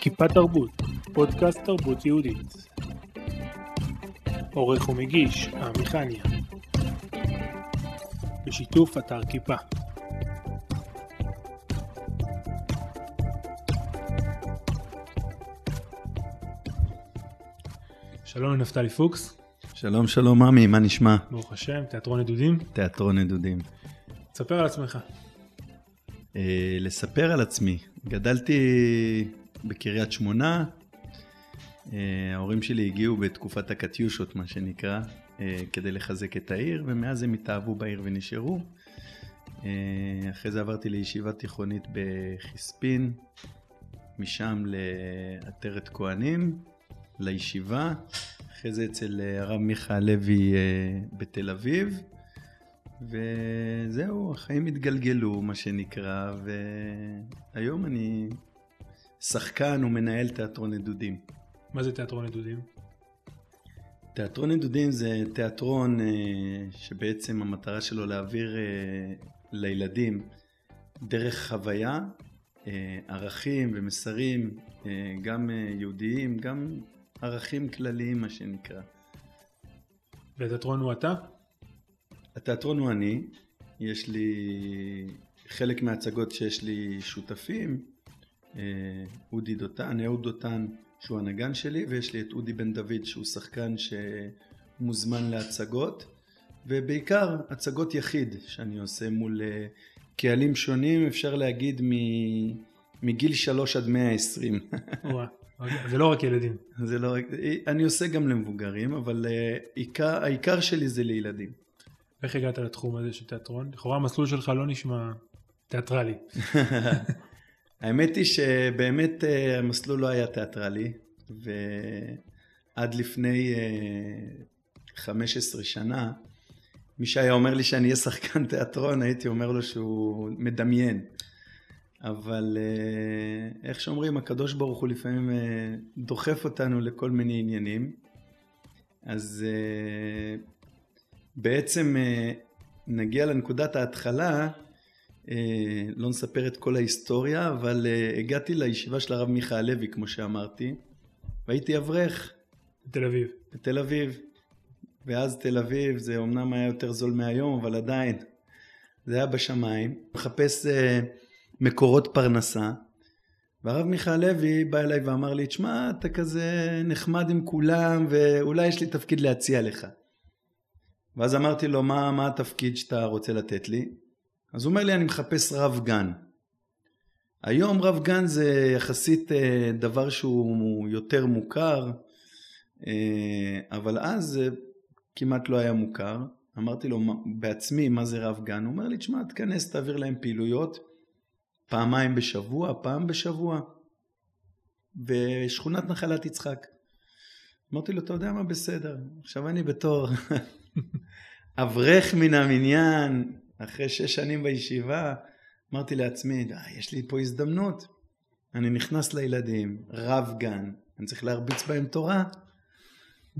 כיפה תרבות, פודקאסט תרבות יהודית. עורך ומגיש, עמיחניה. בשיתוף אתר כיפה. שלום לנפתלי פוקס, שלום שלום עמי, מה נשמע? ברוך השם, תיאטרון נדודים. תיאטרון נדודים. תספר על עצמך. אה, לספר על עצמי, גדלתי בקריית שמונה, אה, ההורים שלי הגיעו בתקופת הקטיושות מה שנקרא, אה, כדי לחזק את העיר, ומאז הם התאהבו בעיר ונשארו. אה, אחרי זה עברתי לישיבה תיכונית בחיספין, משם לעטרת כהנים, לישיבה, אחרי זה אצל הרב מיכה לוי אה, בתל אביב, וזהו, החיים התגלגלו, מה שנקרא, והיום אני שחקן ומנהל תיאטרון נדודים. מה זה תיאטרון נדודים? תיאטרון נדודים זה תיאטרון אה, שבעצם המטרה שלו להעביר אה, לילדים דרך חוויה, אה, ערכים ומסרים, גם יהודיים, גם ערכים כלליים, מה שנקרא. והתיאטרון הוא אתה? התיאטרון הוא אני, יש לי חלק מההצגות שיש לי שותפים, אודי דותן, אהוד דותן שהוא הנגן שלי, ויש לי את אודי בן דוד שהוא שחקן שמוזמן להצגות, ובעיקר הצגות יחיד שאני עושה מול אה, קהלים שונים, אפשר להגיד מ- מגיל 3 עד 120. וואו, זה לא רק ילדים. זה לא רק, אני עושה גם למבוגרים, אבל אה, עיקר, העיקר שלי זה לילדים. איך הגעת לתחום הזה של תיאטרון? לכאורה המסלול שלך לא נשמע תיאטרלי. האמת היא שבאמת אה, המסלול לא היה תיאטרלי, ועד לפני אה, 15 שנה, מי שהיה אומר לי שאני אהיה שחקן תיאטרון, הייתי אומר לו שהוא מדמיין. אבל אה, איך שאומרים, הקדוש ברוך הוא לפעמים אה, דוחף אותנו לכל מיני עניינים. אז אה, בעצם אה, נגיע לנקודת ההתחלה, אה, לא נספר את כל ההיסטוריה, אבל אה, הגעתי לישיבה של הרב מיכה הלוי, כמו שאמרתי, והייתי אברך בתל אביב. בתל אביב. ואז תל אביב זה אומנם היה יותר זול מהיום, אבל עדיין, זה היה בשמיים. מחפש אה, מקורות פרנסה, והרב מיכה הלוי בא אליי ואמר לי, תשמע, אתה כזה נחמד עם כולם, ואולי יש לי תפקיד להציע לך. ואז אמרתי לו, מה, מה התפקיד שאתה רוצה לתת לי? אז הוא אומר לי, אני מחפש רב גן. היום רב גן זה יחסית אה, דבר שהוא יותר מוכר, אה, אבל אז זה כמעט לא היה מוכר. אמרתי לו "מה- בעצמי, מה זה רב גן? הוא אומר לי, תשמע, תכנס, תעביר להם פעילויות, פעמיים בשבוע, פעם בשבוע, בשכונת נחלת יצחק. אמרתי לו, אתה יודע מה, בסדר. עכשיו אני בתור אברך מן המניין, אחרי שש שנים בישיבה, אמרתי לעצמי, "אה, יש לי פה הזדמנות. אני נכנס לילדים, רב גן, אני צריך להרביץ בהם תורה.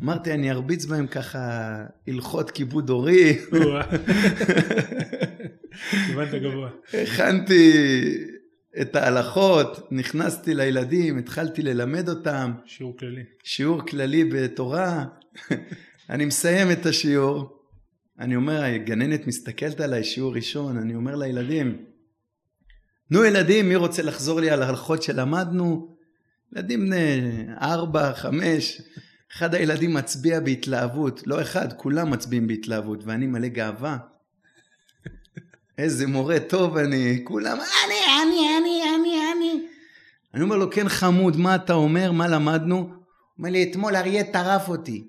אמרתי, אני ארביץ בהם ככה הלכות כיבוד הורי. כיוונת גבוה. הכנתי את ההלכות, נכנסתי לילדים, התחלתי ללמד אותם, שיעור כללי. שיעור כללי בתורה. אני מסיים את השיעור, אני אומר, הגננת מסתכלת עליי, שיעור ראשון, אני אומר לילדים, נו ילדים, מי רוצה לחזור לי על ההלכות שלמדנו? ילדים בני ארבע, חמש, אחד הילדים מצביע בהתלהבות, לא אחד, כולם מצביעים בהתלהבות, ואני מלא גאווה. איזה מורה טוב אני, כולם, אני, אני, אני, אני, אני. אני אומר לו, כן חמוד, מה אתה אומר, מה למדנו? אומר לי, אתמול אריה טרף אותי.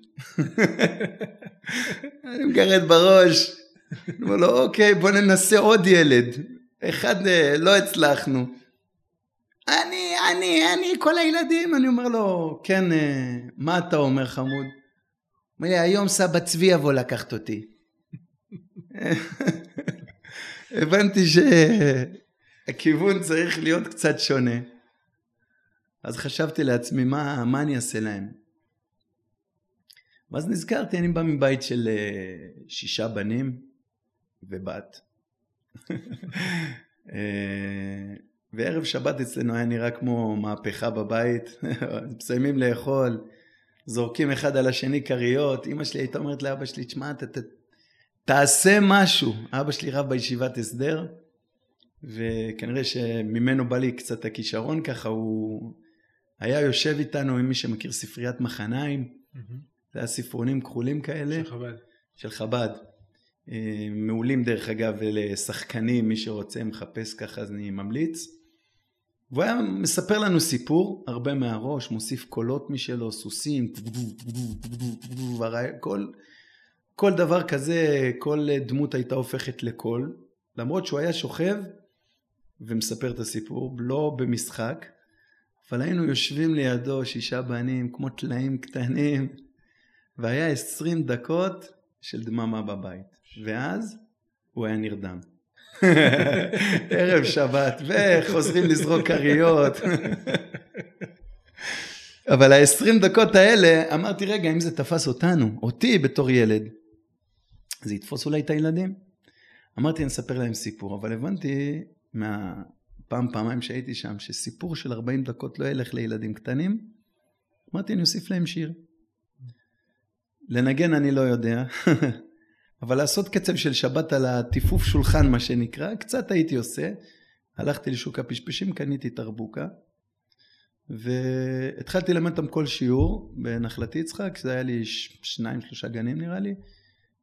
אני מגרד בראש. אומר לו, אוקיי, בוא ננסה עוד ילד. אחד אה, לא הצלחנו. אני, אני, אני, כל הילדים. אני אומר לו, כן, אה, מה אתה אומר חמוד? אומר לי, היום סבא צבי יבוא לקחת אותי. הבנתי שהכיוון צריך להיות קצת שונה. אז חשבתי לעצמי, מה, מה אני אעשה להם? ואז נזכרתי, אני בא מבית של אה, שישה בנים ובת. אה, וערב שבת אצלנו היה נראה כמו מהפכה בבית, מסיימים לאכול, זורקים אחד על השני כריות, אמא שלי הייתה אומרת לאבא שלי, תשמע, ת, ת, תעשה משהו. אבא שלי רב בישיבת הסדר, וכנראה שממנו בא לי קצת הכישרון ככה, הוא היה יושב איתנו עם מי שמכיר ספריית מחניים, זה היה ספרונים כחולים כאלה. של חב"ד. של חב"ד. אה, מעולים דרך אגב לשחקנים, מי שרוצה מחפש ככה אז אני ממליץ. והוא היה מספר לנו סיפור, הרבה מהראש, מוסיף קולות משלו, סוסים, כל, כל דבר כזה, כל דמות הייתה הופכת לקול, למרות שהוא היה שוכב ומספר את הסיפור, לא במשחק, אבל היינו יושבים לידו שישה בנים כמו טלאים קטנים, והיה עשרים דקות של דממה בבית, ואז הוא היה נרדם. ערב שבת, וחוזרים לזרוק כריות. אבל ה-20 דקות האלה, אמרתי, רגע, אם זה תפס אותנו, אותי בתור ילד, זה יתפוס אולי את הילדים? אמרתי, אני אספר להם סיפור, אבל הבנתי מהפעם, פעמיים שהייתי שם, שסיפור של 40 דקות לא ילך לילדים קטנים. אמרתי, אני אוסיף להם שיר. לנגן אני לא יודע, אבל לעשות קצב של שבת על הטיפוף שולחן, מה שנקרא, קצת הייתי עושה. הלכתי לשוק הפשפשים, קניתי תרבוקה, והתחלתי ללמד אותם כל שיעור בנחלתי יצחק, זה היה לי שניים, שלושה גנים נראה לי.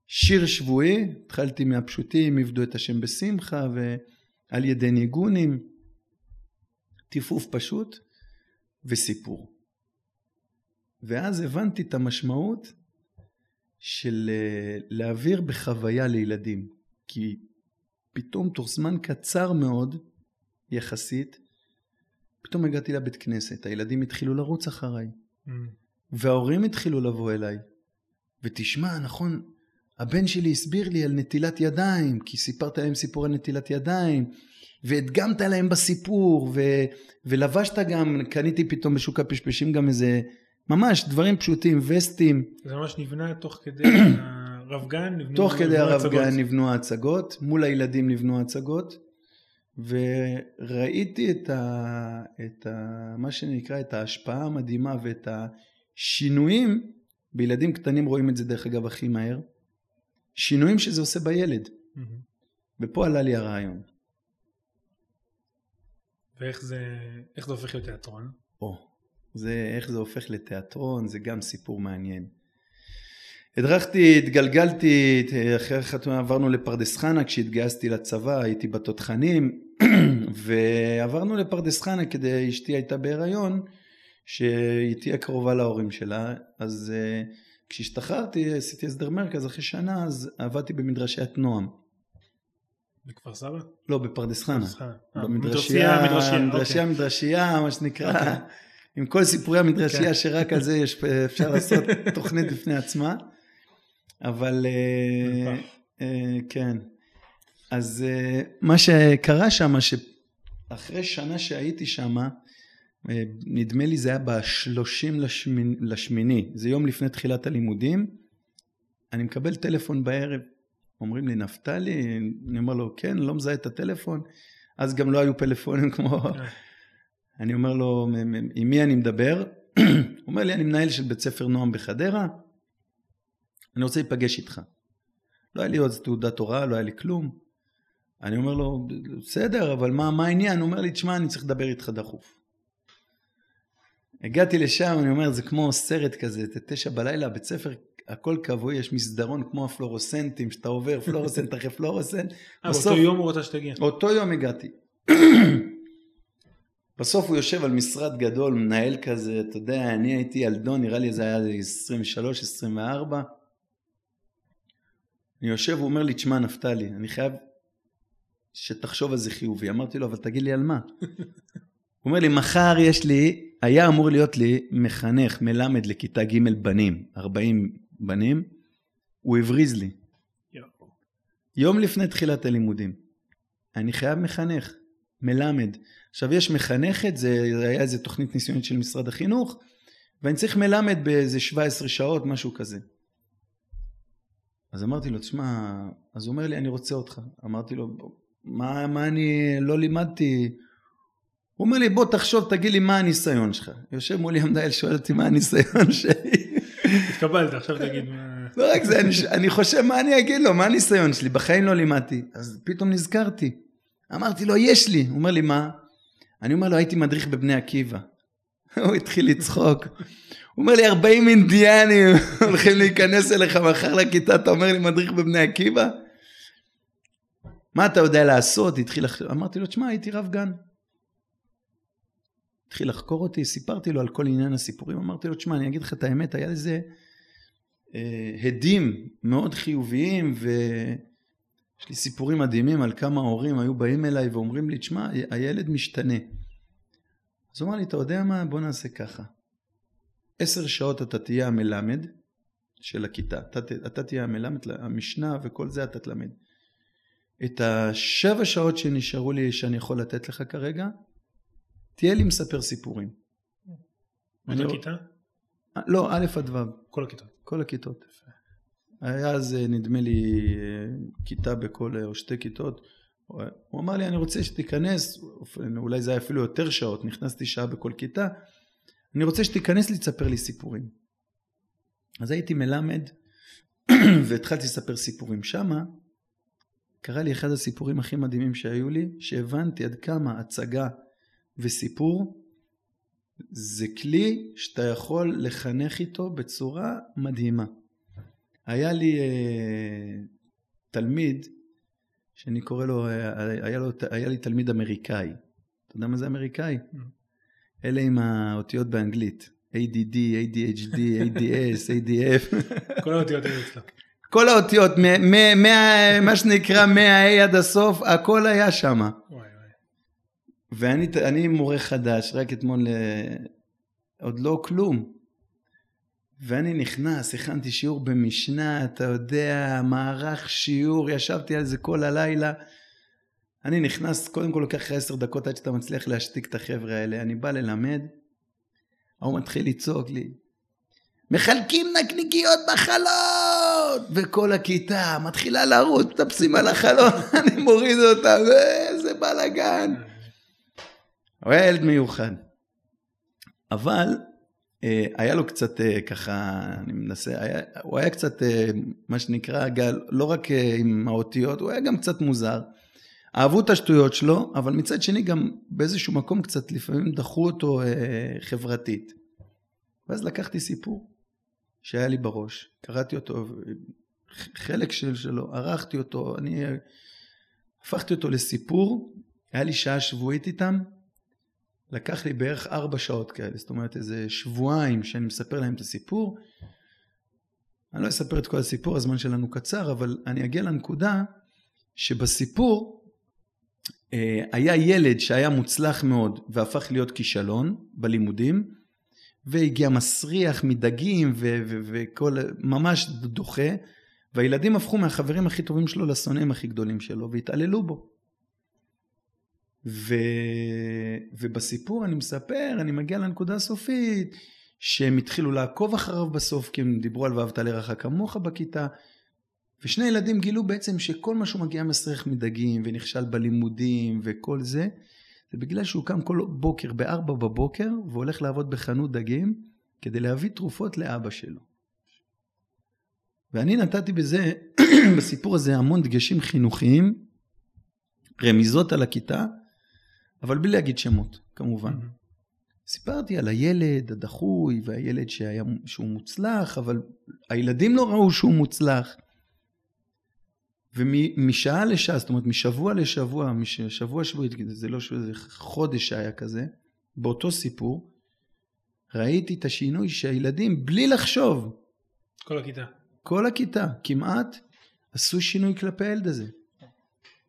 שיר שבועי, התחלתי מהפשוטים, עבדו את השם בשמחה, ועל ידי ניגונים, טיפוף פשוט וסיפור. ואז הבנתי את המשמעות של אה, להעביר בחוויה לילדים. כי פתאום תוך זמן קצר מאוד, יחסית, פתאום הגעתי לבית כנסת, הילדים התחילו לרוץ אחריי. Mm. וההורים התחילו לבוא אליי. ותשמע, נכון, הבן שלי הסביר לי על נטילת ידיים, כי סיפרת להם סיפור על נטילת ידיים, והדגמת להם בסיפור, ו... ולבשת גם, קניתי פתאום בשוק הפשפשים גם איזה ממש דברים פשוטים, וסטים. זה ממש נבנה תוך כדי הרב גן, נבנו תוך כדי הרב גן נבנו ההצגות, מול הילדים נבנו ההצגות, וראיתי את, ה, את ה, מה שנקרא, את ההשפעה המדהימה ואת השינויים, בילדים קטנים רואים את זה דרך אגב הכי מהר, שינויים שזה עושה בילד. Mm-hmm. ופה עלה לי הרעיון. ואיך זה, זה הופך להיות תיאטרון? או. זה איך זה הופך לתיאטרון, זה גם סיפור מעניין. הדרכתי, התגלגלתי, אחרי החתונה עברנו לפרדס חנה כשהתגייסתי לצבא, הייתי בתותחנים ועברנו לפרדס חנה כדי, אשתי הייתה בהיריון, שהיא תהיה קרובה להורים שלה, אז uh, כשהשתחררתי עשיתי הסדר מרכז אחרי שנה, אז עבדתי במדרשיית נועם. בכפר סבא? לא, בפרדס חנה. אה, במדרשייה, מדרשייה, מדרשייה, מדרשייה, מה שנקרא. אוקיי. עם כל סיפורי המדרשייה כן. שרק על זה יש, אפשר לעשות תוכנית בפני עצמה, אבל אה, אה, כן. אז אה, מה שקרה שם, שאחרי שנה שהייתי שם, נדמה לי זה היה בשלושים לשמיני, זה יום לפני תחילת הלימודים, אני מקבל טלפון בערב, אומרים לי נפתלי, אני אומר לו כן, לא מזהה את הטלפון, אז גם לא היו פלאפונים כמו... כן. אני אומר לו, עם מי אני מדבר? הוא אומר לי, אני מנהל של בית ספר נועם בחדרה, אני רוצה להיפגש איתך. לא היה לי עוד תעודת הוראה, לא היה לי כלום. אני אומר לו, בסדר, אבל מה, מה העניין? הוא אומר לי, תשמע, אני צריך לדבר איתך דחוף. הגעתי לשם, אני אומר, זה כמו סרט כזה, זה תשע בלילה, בית ספר, הכל כבוי, יש מסדרון כמו הפלורוסנטים, שאתה עובר פלורוסנט אחרי פלורוסנט. אה, באותו יום הוא רוצה שתגיע. אותו יום הגעתי. בסוף הוא יושב על משרד גדול, מנהל כזה, אתה יודע, אני הייתי ילדון, נראה לי זה היה 23, 24. אני יושב, הוא אומר לי, תשמע נפתלי, אני חייב שתחשוב על זה חיובי. אמרתי לו, אבל תגיד לי על מה. הוא אומר לי, מחר יש לי, היה אמור להיות לי מחנך, מלמד לכיתה ג' בנים, 40 בנים, הוא הבריז לי. יום לפני תחילת הלימודים. אני חייב מחנך, מלמד. עכשיו יש מחנכת, זה היה איזה תוכנית ניסיונית של משרד החינוך, ואני צריך מלמד באיזה 17 שעות, משהו כזה. אז אמרתי לו, תשמע, אז הוא אומר לי, אני רוצה אותך. אמרתי לו, מה, מה אני לא לימדתי? הוא אומר לי, בוא תחשוב, תגיד לי מה הניסיון שלך. יושב מולי המנהל, שואל אותי מה הניסיון שלי. התקבלת, עכשיו תגיד מה... לא רק זה, אני, חושב מה אני אגיד לו, מה הניסיון שלי, בחיים לא לימדתי. אז פתאום נזכרתי. אמרתי לו, יש לי. הוא אומר לי, מה? אני אומר לו, הייתי מדריך בבני עקיבא. הוא התחיל לצחוק. הוא אומר לי, 40 אינדיאנים הולכים להיכנס אליך מחר לכיתה, אתה אומר לי, מדריך בבני עקיבא? מה אתה יודע לעשות? התחיל. אמרתי לו, תשמע, הייתי רב גן. התחיל לחקור אותי, סיפרתי לו על כל עניין הסיפורים, אמרתי לו, תשמע, אני אגיד לך את האמת, היה לזה אה, הדים מאוד חיוביים, ויש לי סיפורים מדהימים על כמה הורים היו באים אליי ואומרים לי, תשמע, הילד משתנה. אז הוא אמר לי, אתה יודע מה? בוא נעשה ככה. עשר שעות אתה תהיה המלמד של הכיתה, אתה, אתה תהיה המלמד, המשנה וכל זה אתה תלמד. את השבע שעות שנשארו לי שאני יכול לתת לך כרגע, תהיה לי מספר סיפורים. באותה כיתה? לא, א' עד ו'. כל הכיתות. כל הכיתות. היה אז נדמה לי כיתה בכל, או שתי כיתות. הוא אמר לי, אני רוצה שתיכנס, אולי זה היה אפילו יותר שעות, נכנסתי שעה בכל כיתה, אני רוצה שתיכנס לי, תספר לי סיפורים. אז הייתי מלמד, והתחלתי לספר סיפורים שמה. קרה לי אחד הסיפורים הכי מדהימים שהיו לי, שהבנתי עד כמה הצגה וסיפור זה כלי שאתה יכול לחנך איתו בצורה מדהימה. היה לי אה, תלמיד, שאני קורא לו, אה, היה, לו, היה לי תלמיד אמריקאי. אתה יודע מה זה אמריקאי? Mm. אלה עם האותיות באנגלית. ADD, ADHD, ADS, ADF. כל האותיות היו אצלו. כל האותיות, מה שנקרא מה-A עד הסוף, הכל היה שם. ואני מורה חדש, רק אתמול, אה, עוד לא כלום. ואני נכנס, הכנתי שיעור במשנה, אתה יודע, מערך שיעור, ישבתי על זה כל הלילה. אני נכנס, קודם כל לוקח לך עשר דקות עד שאתה מצליח להשתיק את החבר'ה האלה. אני בא ללמד, ההוא מתחיל לצעוק לי, מחלקים נקניקיות בחלון! וכל הכיתה מתחילה לרוץ, מטפסים על החלון, אני מוריד אותה, ואיזה בלאגן. הוא היה ילד מיוחד. אבל אה, היה לו קצת אה, ככה, אני מנסה, היה, הוא היה קצת, אה, מה שנקרא, גל, לא רק עם האותיות, הוא היה גם קצת מוזר. אהבו את השטויות שלו, אבל מצד שני גם באיזשהו מקום קצת לפעמים דחו אותו אה, חברתית. ואז לקחתי סיפור שהיה לי בראש, קראתי אותו, חלק של, שלו, ערכתי אותו, אני הפכתי אותו לסיפור, היה לי שעה שבועית איתם, לקח לי בערך ארבע שעות כאלה, זאת אומרת איזה שבועיים שאני מספר להם את הסיפור. אני לא אספר את כל הסיפור, הזמן שלנו קצר, אבל אני אגיע לנקודה שבסיפור אה, היה ילד שהיה מוצלח מאוד והפך להיות כישלון בלימודים, והגיע מסריח מדגים וכל, ממש דוחה, והילדים הפכו מהחברים הכי טובים שלו לשונאים הכי גדולים שלו והתעללו בו. ו... ובסיפור אני מספר, אני מגיע לנקודה הסופית, שהם התחילו לעקוב אחריו בסוף, כי הם דיברו על ואהבת לרעך כמוך בכיתה, ושני ילדים גילו בעצם שכל מה שהוא מגיע מסריח מדגים, ונכשל בלימודים וכל זה, זה בגלל שהוא קם כל בוקר בארבע בבוקר, והולך לעבוד בחנות דגים, כדי להביא תרופות לאבא שלו. ואני נתתי בזה, בסיפור הזה, המון דגשים חינוכיים, רמיזות על הכיתה, אבל בלי להגיד שמות, כמובן. Mm-hmm. סיפרתי על הילד הדחוי והילד שהיה, שהוא מוצלח, אבל הילדים לא ראו שהוא מוצלח. ומשעה לשעה, זאת אומרת משבוע לשבוע, משבוע שבועית, זה לא שזה חודש שהיה כזה, באותו סיפור, ראיתי את השינוי שהילדים, בלי לחשוב, כל הכיתה. כל הכיתה, כמעט, עשו שינוי כלפי הילד הזה.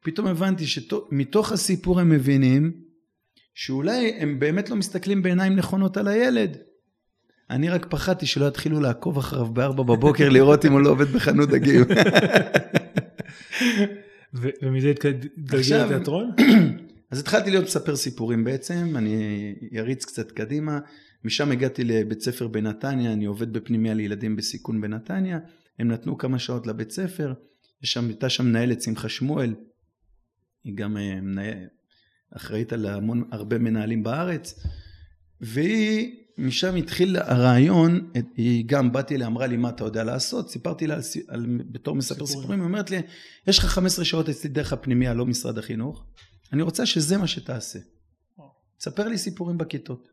פתאום הבנתי שמתוך הסיפור הם מבינים שאולי הם באמת לא מסתכלים בעיניים נכונות על הילד. אני רק פחדתי שלא יתחילו לעקוב אחריו בארבע בבוקר לראות אם הוא לא עובד בחנות דגים. ומזה התגלגל לתיאטרון? אז התחלתי להיות מספר סיפורים בעצם, אני אריץ קצת קדימה. משם הגעתי לבית ספר בנתניה, אני עובד בפנימיה לילדים בסיכון בנתניה. הם נתנו כמה שעות לבית ספר, שם, הייתה שם מנהלת שמחה שמואל, היא גם אה, אחראית על המון, הרבה מנהלים בארץ, והיא, משם התחיל הרעיון, היא גם באתי אליה, אמרה לי מה אתה יודע לעשות, סיפרתי לה על, על, בתור מספר סיפורים, סיפורים, היא אומרת לי, יש לך 15 שעות אצלי דרך הפנימיה, לא משרד החינוך, אני רוצה שזה מה שתעשה. תספר לי סיפורים בכיתות.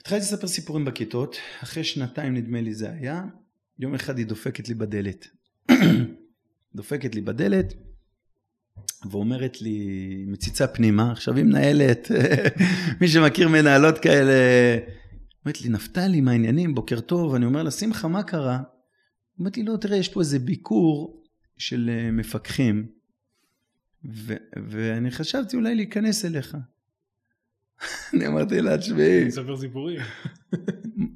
התחלתי לספר סיפורים בכיתות, אחרי שנתיים נדמה לי זה היה, יום אחד היא דופקת לי בדלת. דופקת לי בדלת, ואומרת לי, מציצה פנימה, עכשיו היא מנהלת, מי שמכיר מנהלות כאלה, אומרת לי, נפתלי, מה העניינים? בוקר טוב. אני אומר לה, שמחה, מה קרה? אמרתי, לא, תראה, יש פה איזה ביקור של אה, מפקחים, ו- ואני חשבתי אולי להיכנס אליך. אני אמרתי לה, תשמעי. לספר סיפורים.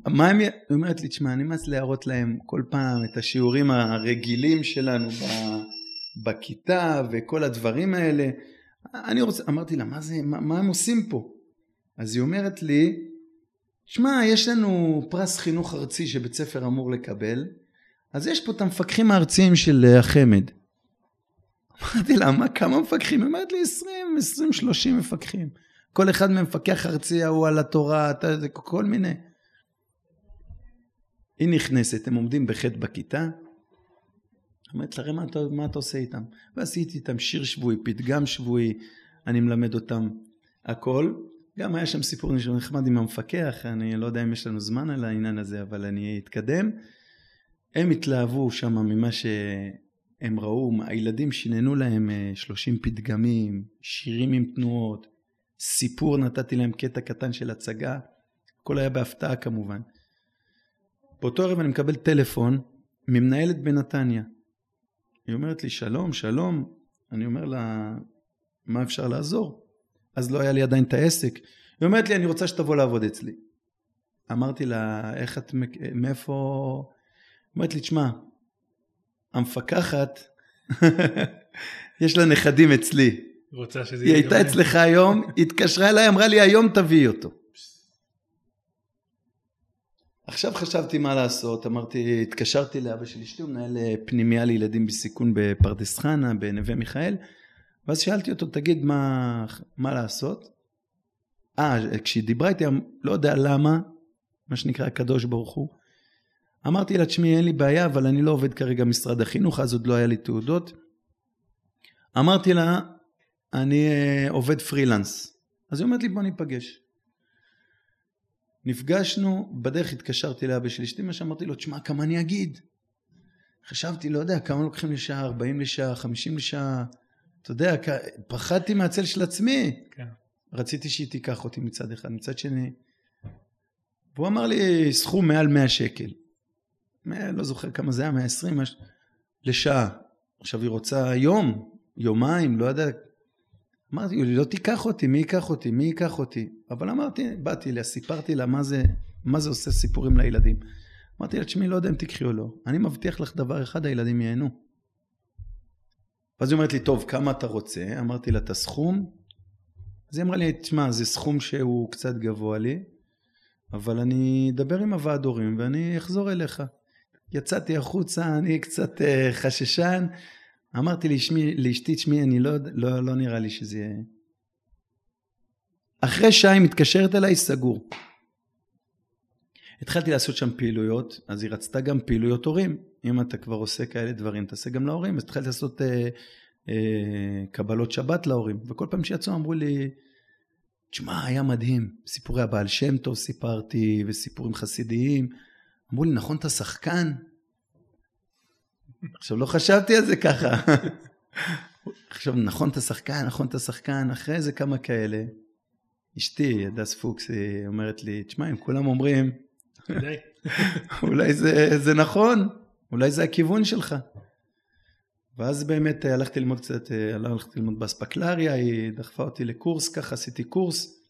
מה הם... היא אומרת לי, תשמע, אני מנסה להראות להם כל פעם את השיעורים הרגילים שלנו בכיתה וכל הדברים האלה. אני רוצה, אמרתי לה, מה זה, מה, מה הם עושים פה? אז היא אומרת לי, שמע, יש לנו פרס חינוך ארצי שבית ספר אמור לקבל, אז יש פה את המפקחים הארציים של אה, החמ"ד. אמרתי לה, מה, כמה מפקחים? היא אומרת לי, 20, 20, 30 מפקחים. כל אחד מפקח ארצי ההוא על התורה, כל מיני. היא נכנסת, הם עומדים בחטא בכיתה, אומרת לה, מה, מה אתה עושה איתם? ועשיתי איתם שיר שבועי, פתגם שבועי, אני מלמד אותם הכל. גם היה שם סיפור נחמד עם המפקח, אני לא יודע אם יש לנו זמן על העניין הזה, אבל אני אתקדם. הם התלהבו שם ממה שהם ראו, הילדים שיננו להם 30 אה, פתגמים, שירים עם תנועות, סיפור נתתי להם קטע קטן של הצגה, הכל היה בהפתעה כמובן. באותו ערב אני מקבל טלפון ממנהלת בנתניה. היא אומרת לי, שלום, שלום. אני אומר לה, מה אפשר לעזור? אז לא היה לי עדיין את העסק. היא אומרת לי, אני רוצה שתבוא לעבוד אצלי. אמרתי לה, איך את, מאיפה... אומרת לי, תשמע, המפקחת, יש לה נכדים אצלי. רוצה שזה היא הייתה אצלך היום, התקשרה אליי, אמרה לי, היום תביאי אותו. עכשיו חשבתי מה לעשות, אמרתי, התקשרתי לאבא של אשתי, הוא מנהל אה, פנימייה לילדים בסיכון בפרדס חנה, בנווה מיכאל, ואז שאלתי אותו, תגיד, מה, מה לעשות? אה, כשהיא דיברה איתי, לא יודע למה, מה שנקרא הקדוש ברוך הוא, אמרתי לה, תשמעי, אין לי בעיה, אבל אני לא עובד כרגע במשרד החינוך, אז עוד לא היה לי תעודות. אמרתי לה, אני אה, עובד פרילנס. אז היא אומרת לי, בוא ניפגש. נפגשנו, בדרך התקשרתי לאבא שלי, אשתי מה שאמרתי לו, תשמע, כמה אני אגיד? חשבתי, לא יודע, כמה לוקחים לשעה, 40 לשעה, 50 לשעה, אתה יודע, פחדתי מהצל של עצמי. כן. רציתי שהיא תיקח אותי מצד אחד, מצד שני. והוא אמר לי, סכום מעל 100 שקל. 100, לא זוכר כמה זה היה, 120, מש... לשעה. עכשיו היא רוצה יום, יומיים, לא יודע, אמרתי, לא תיקח אותי, מי ייקח אותי, מי ייקח אותי? אבל אמרתי, באתי אליה, סיפרתי לה מה זה, מה זה עושה סיפורים לילדים. אמרתי לה, תשמעי, לא יודע אם תקחי או לא. אני מבטיח לך דבר אחד, הילדים ייהנו. ואז היא אומרת לי, טוב, כמה אתה רוצה? אמרתי לה את הסכום. אז היא אמרה לי, תשמע, זה סכום שהוא קצת גבוה לי, אבל אני אדבר עם הוועד הורים ואני אחזור אליך. יצאתי החוצה, אני קצת uh, חששן, אמרתי לאשתי, תשמעי, אני לא, לא, לא נראה לי שזה יהיה... אחרי שעה היא מתקשרת אליי, סגור. התחלתי לעשות שם פעילויות, אז היא רצתה גם פעילויות הורים. אם אתה כבר עושה כאלה דברים, תעשה גם להורים. אז התחלתי לעשות אה, אה, קבלות שבת להורים. וכל פעם שיצאו אמרו לי, תשמע, היה מדהים. סיפורי הבעל שם טוב סיפרתי, וסיפורים חסידיים. אמרו לי, נכון, אתה שחקן? עכשיו, לא חשבתי על זה ככה. עכשיו, נכון אתה שחקן, נכון אתה שחקן, אחרי זה כמה כאלה. אשתי, הדס פוקס, היא אומרת לי, תשמע, אם כולם אומרים, אולי זה, זה נכון, אולי זה הכיוון שלך. ואז באמת הלכתי ללמוד קצת, הלכתי ללמוד באספקלריה, היא דחפה אותי לקורס, ככה עשיתי קורס,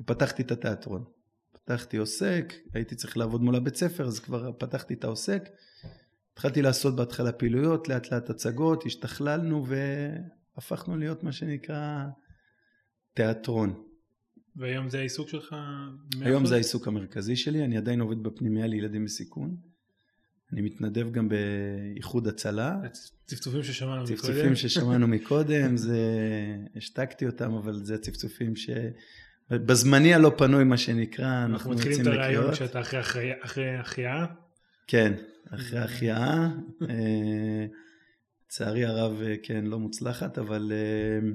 ופתחתי את התיאטרון. פתחתי עוסק, הייתי צריך לעבוד מול הבית ספר, אז כבר פתחתי את העוסק. התחלתי לעשות בהתחלה פעילויות, לאט לאט הצגות, השתכללנו והפכנו להיות מה שנקרא תיאטרון. והיום זה העיסוק שלך? היום זה העיסוק המרכזי שלי, אני עדיין עובד בפנימייה לילדים בסיכון. אני מתנדב גם באיחוד הצלה. צפצופים ששמענו מקודם. צפצופים ששמענו מקודם, זה... השתקתי אותם, אבל זה הצפצופים ש... בזמני הלא פנוי, מה שנקרא, אנחנו מתחילים את הרעיון כשאתה אחרי החייאה. כן, אחרי החייאה. אה, לצערי הרב, אה, כן, לא מוצלחת, אבל אה,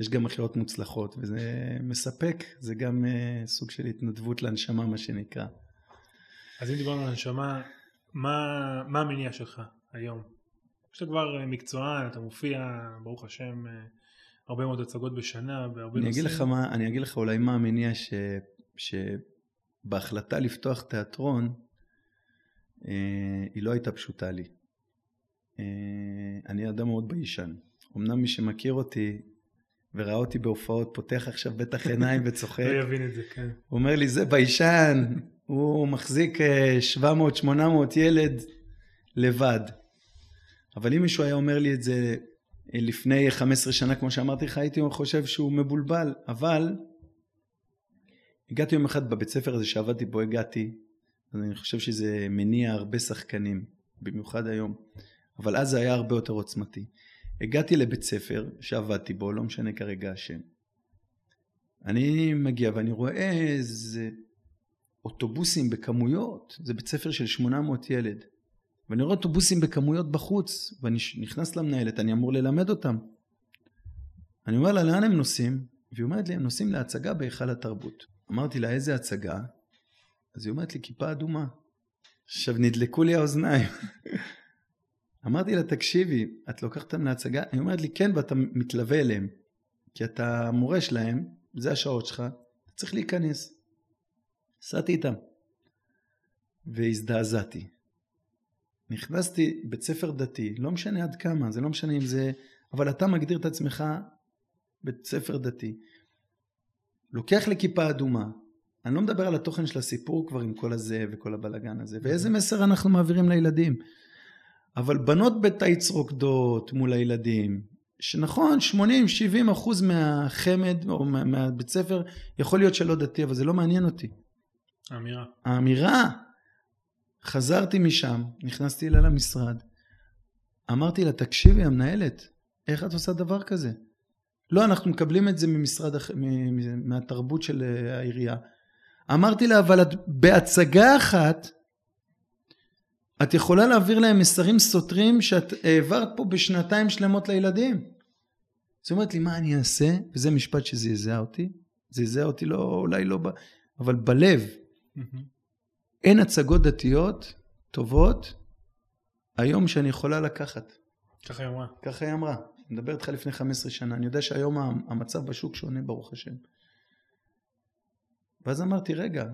יש גם החייאות מוצלחות, וזה מספק, זה גם סוג של התנדבות לנשמה, מה שנקרא. אז אם דיברנו על הנשמה, מה, מה המניע שלך היום? לך כבר מקצוען, אתה מופיע, ברוך השם, הרבה מאוד הצגות בשנה, בהרבה אני נושאים. אגיד לך מה, אני אגיד לך אולי מה המניע ש, שבהחלטה לפתוח תיאטרון, אה, היא לא הייתה פשוטה לי. אה, אני אדם מאוד ביישן. אמנם מי שמכיר אותי וראה אותי בהופעות פותח עכשיו בטח עיניים וצוחק. לא יבין את זה, כן. הוא אומר לי, זה ביישן, הוא מחזיק 700-800 אה, ילד לבד. אבל אם מישהו היה אומר לי את זה לפני 15 שנה, כמו שאמרתי לך, הייתי חושב שהוא מבולבל, אבל הגעתי יום אחד בבית ספר הזה שעבדתי בו, הגעתי, אז אני חושב שזה מניע הרבה שחקנים, במיוחד היום, אבל אז זה היה הרבה יותר עוצמתי. הגעתי לבית ספר שעבדתי בו, לא משנה כרגע השם. אני מגיע ואני רואה איזה אוטובוסים בכמויות, זה בית ספר של 800 ילד. ואני רואה אוטובוסים בכמויות בחוץ, ואני נכנס למנהלת, אני אמור ללמד אותם. אני אומר לה, לאן הם נוסעים? והיא אומרת לי, הם נוסעים להצגה בהיכל התרבות. אמרתי לה, איזה הצגה? אז היא אומרת לי, כיפה אדומה. עכשיו נדלקו לי האוזניים. אמרתי לה, תקשיבי, את לוקחת אותם להצגה? היא אומרת לי, כן, ואתה מתלווה אליהם. כי אתה מורה שלהם, זה השעות שלך, אתה צריך להיכנס. נסעתי איתם. והזדעזעתי. נכנסתי בית ספר דתי, לא משנה עד כמה, זה לא משנה אם זה, אבל אתה מגדיר את עצמך בית ספר דתי. לוקח לכיפה אדומה, אני לא מדבר על התוכן של הסיפור כבר עם כל הזה וכל הבלגן הזה, ואיזה מסר אנחנו מעבירים לילדים. אבל בנות בתיץ רוקדות מול הילדים, שנכון, 80-70 אחוז מהחמד או מה, מהבית ספר יכול להיות שלא דתי, אבל זה לא מעניין אותי. האמירה. האמירה. חזרתי משם, נכנסתי אליה למשרד, אמרתי לה, תקשיבי המנהלת, איך את עושה דבר כזה? לא, אנחנו מקבלים את זה ממשרד, מהתרבות של אה, העירייה. אמרתי לה, אבל את בהצגה אחת, את יכולה להעביר להם מסרים סותרים שאת העברת פה בשנתיים שלמות לילדים. אז היא אומרת לי, מה אני אעשה? וזה משפט שזעזע אותי. זעזע אותי לא, אולי לא. אבל בלב. Mm-hmm. אין הצגות דתיות טובות היום שאני יכולה לקחת. ככה היא אמרה. ככה היא אמרה. אני מדבר איתך לפני 15 שנה. אני יודע שהיום המצב בשוק שונה, ברוך השם. ואז אמרתי, רגע,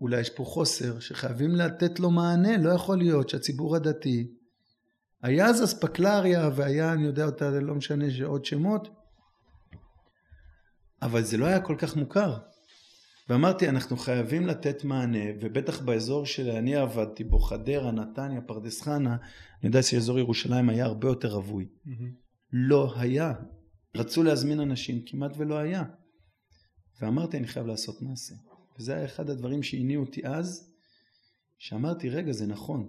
אולי יש פה חוסר שחייבים לתת לו מענה, לא יכול להיות שהציבור הדתי, היה אז אספקלריה והיה, אני יודע אותה, לא משנה עוד שמות, אבל זה לא היה כל כך מוכר. ואמרתי, אנחנו חייבים לתת מענה, ובטח באזור שאני עבדתי בו, חדרה, נתניה, פרדס חנה, אני יודע שאזור ירושלים היה הרבה יותר רווי. Mm-hmm. לא היה. רצו להזמין אנשים, כמעט ולא היה. ואמרתי, אני חייב לעשות מעשה. וזה היה אחד הדברים שהניעו אותי אז, שאמרתי, רגע, זה נכון.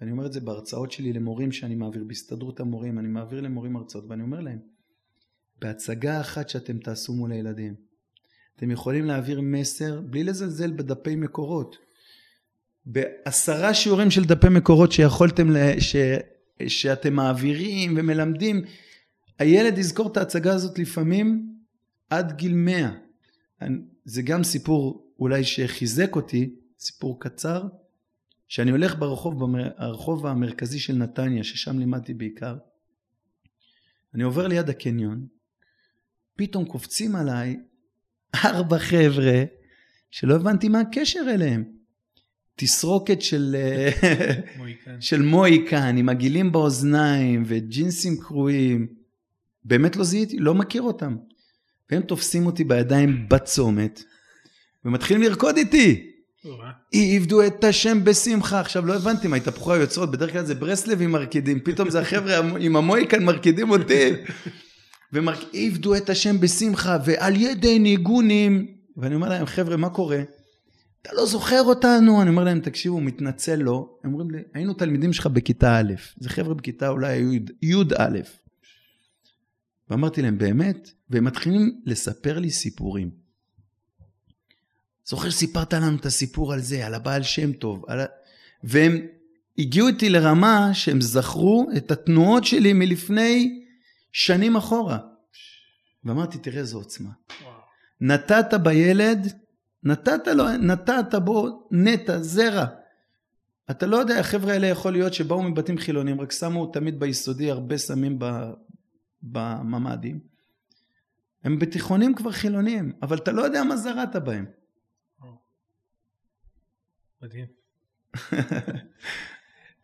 ואני אומר את זה בהרצאות שלי למורים שאני מעביר, בהסתדרות המורים, אני מעביר למורים הרצאות, ואני אומר להם, בהצגה אחת שאתם תעשו מול הילדים, אתם יכולים להעביר מסר בלי לזלזל בדפי מקורות. בעשרה שיעורים של דפי מקורות שיכולתם, לה, ש, שאתם מעבירים ומלמדים, הילד יזכור את ההצגה הזאת לפעמים עד גיל מאה. זה גם סיפור אולי שחיזק אותי, סיפור קצר, שאני הולך ברחוב, ברחוב המרכזי של נתניה, ששם לימדתי בעיקר. אני עובר ליד הקניון, פתאום קופצים עליי ארבע חבר'ה שלא הבנתי מה הקשר אליהם. תסרוקת של, מויקן. של מויקן עם עגילים באוזניים וג'ינסים קרועים. באמת לא זיהיתי, לא מכיר אותם. והם תופסים אותי בידיים בצומת ומתחילים לרקוד איתי. עבדו את השם בשמחה. עכשיו לא הבנתי מה התהפכו היוצרות, בדרך כלל זה ברסלבים מרקידים, פתאום זה החבר'ה עם המויקן מרקידים אותי. ועבדו את השם בשמחה ועל ידי ניגונים ואני אומר להם חבר'ה מה קורה? אתה לא זוכר אותנו? אני אומר להם, תקשיבו, מתנצל לא. הם אומרים לי, היינו תלמידים שלך בכיתה א', זה חבר'ה בכיתה אולי י"א. ואמרתי להם, באמת? והם מתחילים לספר לי סיפורים. זוכר סיפרת לנו את הסיפור על זה, על הבעל שם טוב, על... והם הגיעו איתי לרמה שהם זכרו את התנועות שלי מלפני שנים אחורה. ואמרתי, תראה איזו עוצמה. וואו. נתת בילד, נתת לו, נתת בו נטע, זרע. אתה לא יודע, החבר'ה האלה יכול להיות שבאו מבתים חילונים, רק שמו תמיד ביסודי הרבה סמים בממ"דים. הם בתיכונים כבר חילונים, אבל אתה לא יודע מה זרעת בהם. מדהים.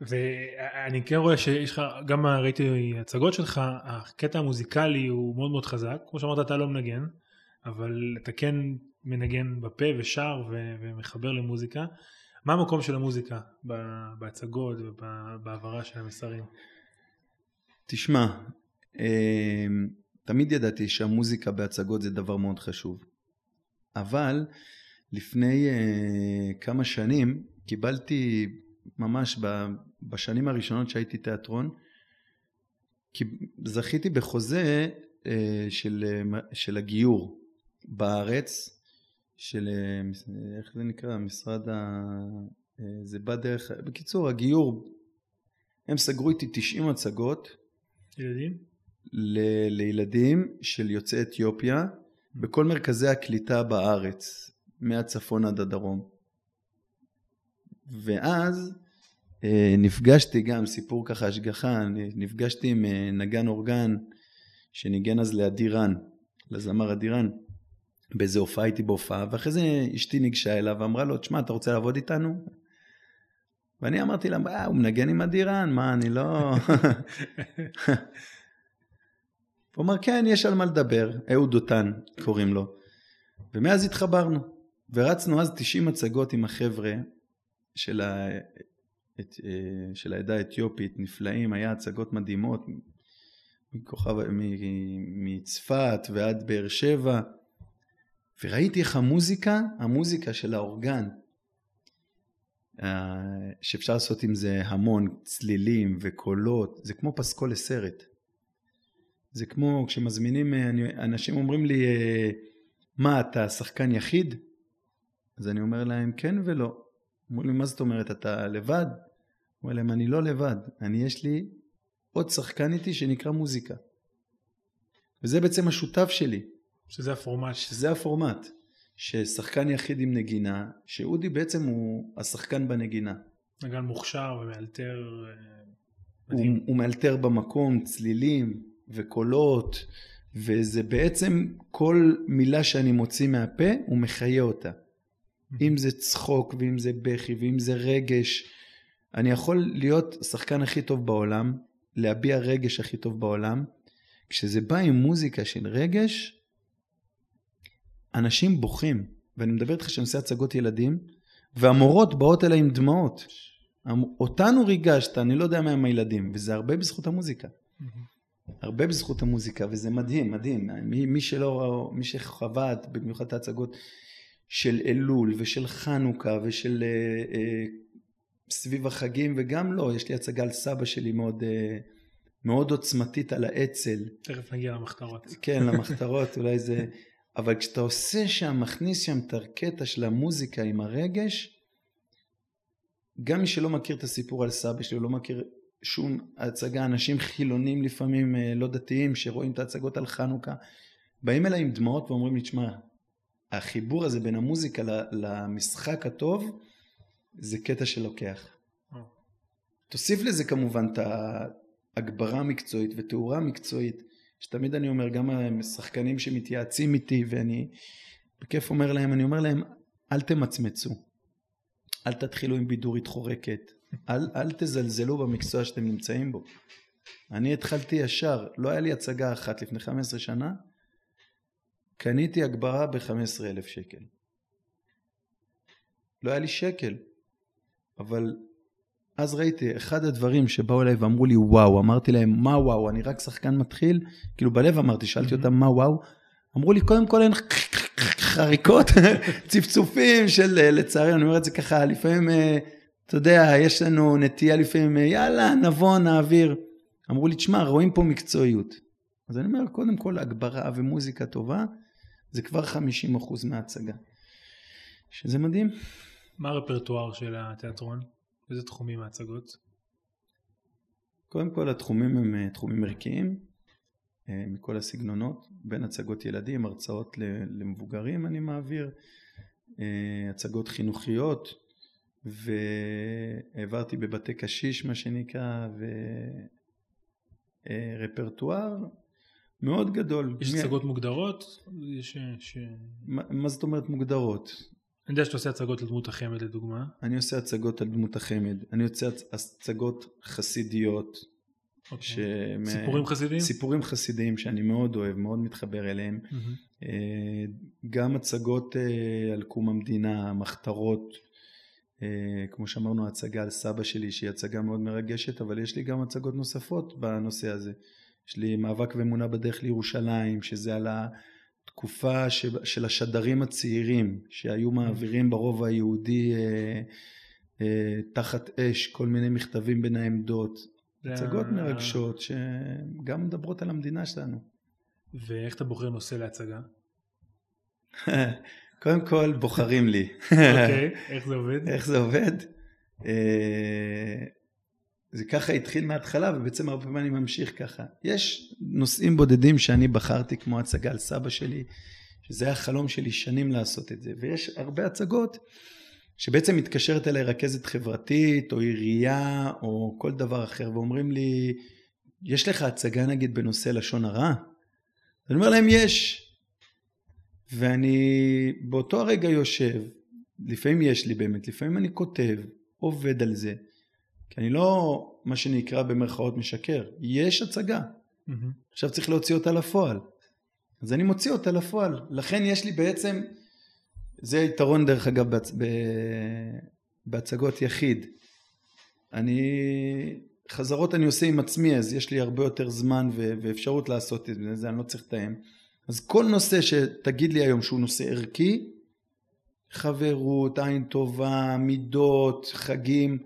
ואני כן רואה שיש לך, גם ראיתי הצגות שלך, הקטע המוזיקלי הוא מאוד מאוד חזק, כמו שאמרת אתה לא מנגן, אבל אתה כן מנגן בפה ושר ו- ומחבר למוזיקה. מה המקום של המוזיקה בהצגות ובהעברה של המסרים? תשמע, תמיד ידעתי שהמוזיקה בהצגות זה דבר מאוד חשוב, אבל לפני אה, כמה שנים קיבלתי ממש בשנים הראשונות שהייתי תיאטרון, זכיתי בחוזה אה, של, אה, של הגיור בארץ, של, איך זה נקרא, משרד ה... זה בא דרך, בקיצור הגיור, הם סגרו איתי 90 הצגות. ילדים? ל, לילדים של יוצאי אתיופיה בכל מרכזי הקליטה בארץ. מהצפון עד הדרום. ואז אה, נפגשתי גם, סיפור ככה השגחה, נפגשתי עם אה, נגן אורגן שניגן אז לאדירן, לזמר אדירן, באיזה הופעה הייתי בהופעה, ואחרי זה אשתי ניגשה אליו ואמרה לו, תשמע, אתה רוצה לעבוד איתנו? ואני אמרתי לה, אה, הוא מנגן עם אדירן, מה, אני לא... הוא אמר, כן, יש על מה לדבר, אהוד דותן קוראים לו. ומאז התחברנו. ורצנו אז 90 הצגות עם החבר'ה של, ה... את... אה, של העדה האתיופית, נפלאים, היה הצגות מדהימות, מכוכב, מצפת ועד באר שבע, וראיתי איך המוזיקה, המוזיקה של האורגן, אה, שאפשר לעשות עם זה המון צלילים וקולות, זה כמו פסקול לסרט. זה כמו כשמזמינים, אה, אנשים אומרים לי, מה אתה שחקן יחיד? אז אני אומר להם כן ולא. אמרו לי מה זאת אומרת אתה לבד? אומר להם אני לא לבד, אני יש לי עוד שחקן איתי שנקרא מוזיקה. וזה בעצם השותף שלי. שזה הפורמט. שזה הפורמט. ששחקן יחיד עם נגינה, שאודי בעצם הוא השחקן בנגינה. נגן מוכשר ומאלתר הוא, הוא מאלתר במקום צלילים וקולות, וזה בעצם כל מילה שאני מוציא מהפה, הוא מחיה אותה. אם זה צחוק ואם זה בכי ואם זה רגש. אני יכול להיות השחקן הכי טוב בעולם, להביע רגש הכי טוב בעולם. כשזה בא עם מוזיקה של רגש, אנשים בוכים. ואני מדבר איתך שאני עושה הצגות ילדים, והמורות באות אליי עם דמעות. אותנו ריגשת, אני לא יודע מה עם הילדים, וזה הרבה בזכות המוזיקה. הרבה בזכות המוזיקה, וזה מדהים, מדהים. מי, מי שלא, מי שחווה במיוחד את ההצגות של אלול ושל חנוכה ושל אה, אה, סביב החגים וגם לא, יש לי הצגה על סבא שלי מאוד, אה, מאוד עוצמתית על האצ"ל. תכף נגיע למחתרות. כן, למחתרות, אולי זה... אבל כשאתה עושה שם, מכניס שם את הקטע של המוזיקה עם הרגש, גם מי שלא מכיר את הסיפור על סבא שלי, הוא לא מכיר שום הצגה, אנשים חילונים לפעמים, אה, לא דתיים, שרואים את ההצגות על חנוכה, באים אליי עם דמעות ואומרים לי, תשמע, החיבור הזה בין המוזיקה למשחק הטוב, זה קטע שלוקח. אה. תוסיף לזה כמובן את ההגברה המקצועית ותאורה מקצועית, שתמיד אני אומר, גם השחקנים שמתייעצים איתי ואני בכיף אומר להם, אני אומר להם, אל תמצמצו, אל תתחילו עם בידורית חורקת, אל, אל תזלזלו במקצוע שאתם נמצאים בו. אני התחלתי ישר, לא היה לי הצגה אחת לפני 15 שנה, קניתי הגברה ב-15,000 שקל. לא היה לי שקל, אבל אז ראיתי, אחד הדברים שבאו אליי ואמרו לי וואו, אמרתי להם מה וואו, אני רק שחקן מתחיל, כאילו בלב אמרתי, שאלתי אותם מה וואו, אמרו לי, קודם כל אין חריקות, צפצופים של, לצערי, אני אומר את זה ככה, לפעמים, אה, אתה יודע, יש לנו נטייה לפעמים, אה, יאללה, נבוא, נעביר. אמרו לי, תשמע, רואים פה מקצועיות. אז אני אומר, קודם כל, הגברה ומוזיקה טובה, זה כבר 50% מההצגה. שזה מדהים. מה הרפרטואר של התיאטרון? איזה תחומים ההצגות? קודם כל, התחומים הם תחומים ערכיים, מכל הסגנונות, בין הצגות ילדים, הרצאות למבוגרים אני מעביר, הצגות חינוכיות, והעברתי בבתי קשיש מה שנקרא, ורפרטואר מאוד גדול. יש הצגות מ... מוגדרות? יש... ש... מה, מה זאת אומרת מוגדרות? אני יודע שאתה עושה הצגות על דמות החמד לדוגמה. אני עושה הצגות על דמות החמד. אני עושה הצגות חסידיות. Okay. אוקיי. שמ... סיפורים חסידיים? סיפורים חסידיים שאני מאוד אוהב, מאוד מתחבר אליהם. Mm-hmm. גם הצגות אה, על קום המדינה, מחתרות, כמו שאמרנו, הצגה על סבא שלי שהיא הצגה מאוד מרגשת, אבל יש לי גם הצגות נוספות בנושא הזה. יש לי מאבק ואמונה בדרך לירושלים, שזה על התקופה של השדרים הצעירים שהיו מעבירים ברוב היהודי אה, אה, תחת אש כל מיני מכתבים בין העמדות. הצגות מרגשות שגם מדברות על המדינה שלנו. ואיך אתה בוחר נושא להצגה? קודם כל בוחרים לי. אוקיי, איך זה עובד? איך זה עובד? זה ככה התחיל מההתחלה ובעצם הרבה פעמים אני ממשיך ככה. יש נושאים בודדים שאני בחרתי כמו הצגה על סבא שלי, שזה היה חלום שלי שנים לעשות את זה, ויש הרבה הצגות שבעצם מתקשרת אליי רכזת חברתית או עירייה או כל דבר אחר ואומרים לי, יש לך הצגה נגיד בנושא לשון הרע? אני אומר להם יש. ואני באותו הרגע יושב, לפעמים יש לי באמת, לפעמים אני כותב, עובד על זה. כי אני לא מה שנקרא במרכאות משקר, יש הצגה. Mm-hmm. עכשיו צריך להוציא אותה לפועל. אז אני מוציא אותה לפועל. לכן יש לי בעצם, זה יתרון דרך אגב בהצ... בהצגות יחיד. אני, חזרות אני עושה עם עצמי, אז יש לי הרבה יותר זמן ו... ואפשרות לעשות את זה, אני לא צריך לתאם. אז כל נושא שתגיד לי היום שהוא נושא ערכי, חברות, עין טובה, מידות, חגים,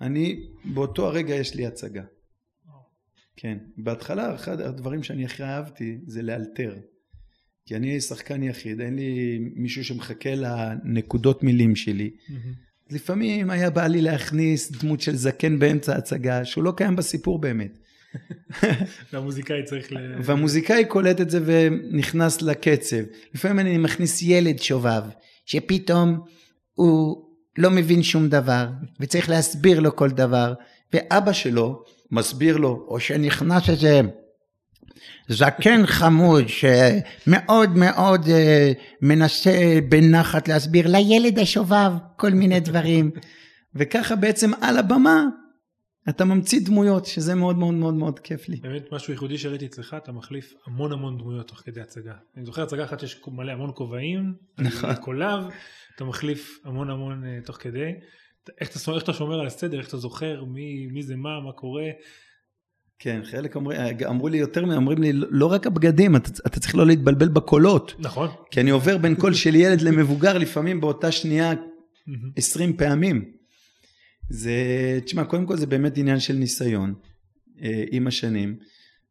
אני, באותו הרגע יש לי הצגה. כן, בהתחלה אחד הדברים שאני הכי אהבתי זה לאלתר. כי אני שחקן יחיד, אין לי מישהו שמחכה לנקודות מילים שלי. Mm-hmm. לפעמים היה בא לי להכניס דמות של זקן באמצע הצגה, שהוא לא קיים בסיפור באמת. והמוזיקאי צריך ל... והמוזיקאי קולט את זה ונכנס לקצב. לפעמים אני מכניס ילד שובב, שפתאום הוא לא מבין שום דבר, וצריך להסביר לו כל דבר, ואבא שלו מסביר לו, או שנכנס איזה זקן חמוד שמאוד מאוד uh, מנסה בנחת להסביר לילד השובב כל מיני דברים, וככה בעצם על הבמה אתה ממציא דמויות, שזה מאוד מאוד מאוד מאוד כיף לי. באמת משהו ייחודי שראיתי אצלך, אתה מחליף המון המון דמויות תוך כדי הצגה. אני זוכר הצגה אחת שיש מלא המון כובעים, נכון. קולב, אתה מחליף המון המון uh, תוך כדי. איך אתה, איך אתה שומר על הסדר, איך אתה זוכר מי, מי זה מה, מה קורה. כן, חלק אמרו, אמרו לי יותר, אומרים לי, לא רק הבגדים, אתה, אתה צריך לא להתבלבל בקולות. נכון. כי אני עובר בין קול של ילד למבוגר לפעמים באותה שנייה 20 פעמים. זה, תשמע, קודם כל זה באמת עניין של ניסיון אה, עם השנים,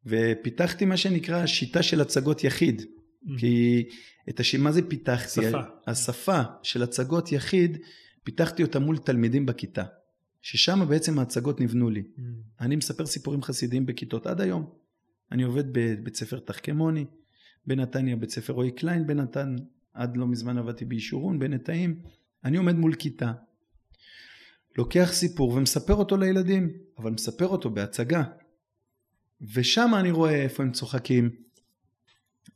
ופיתחתי מה שנקרא שיטה של הצגות יחיד. Mm-hmm. כי את השם, מה זה פיתחתי? שפה. השפה של הצגות יחיד, פיתחתי אותה מול תלמידים בכיתה. ששם בעצם ההצגות נבנו לי. Mm. אני מספר סיפורים חסידיים בכיתות עד היום. אני עובד בבית ספר תחכמוני, בנתניה בית ספר רועי קליין בנתן, עד לא מזמן עבדתי בישורון, בנתאים. אני עומד מול כיתה, לוקח סיפור ומספר אותו לילדים, אבל מספר אותו בהצגה. ושם אני רואה איפה הם צוחקים,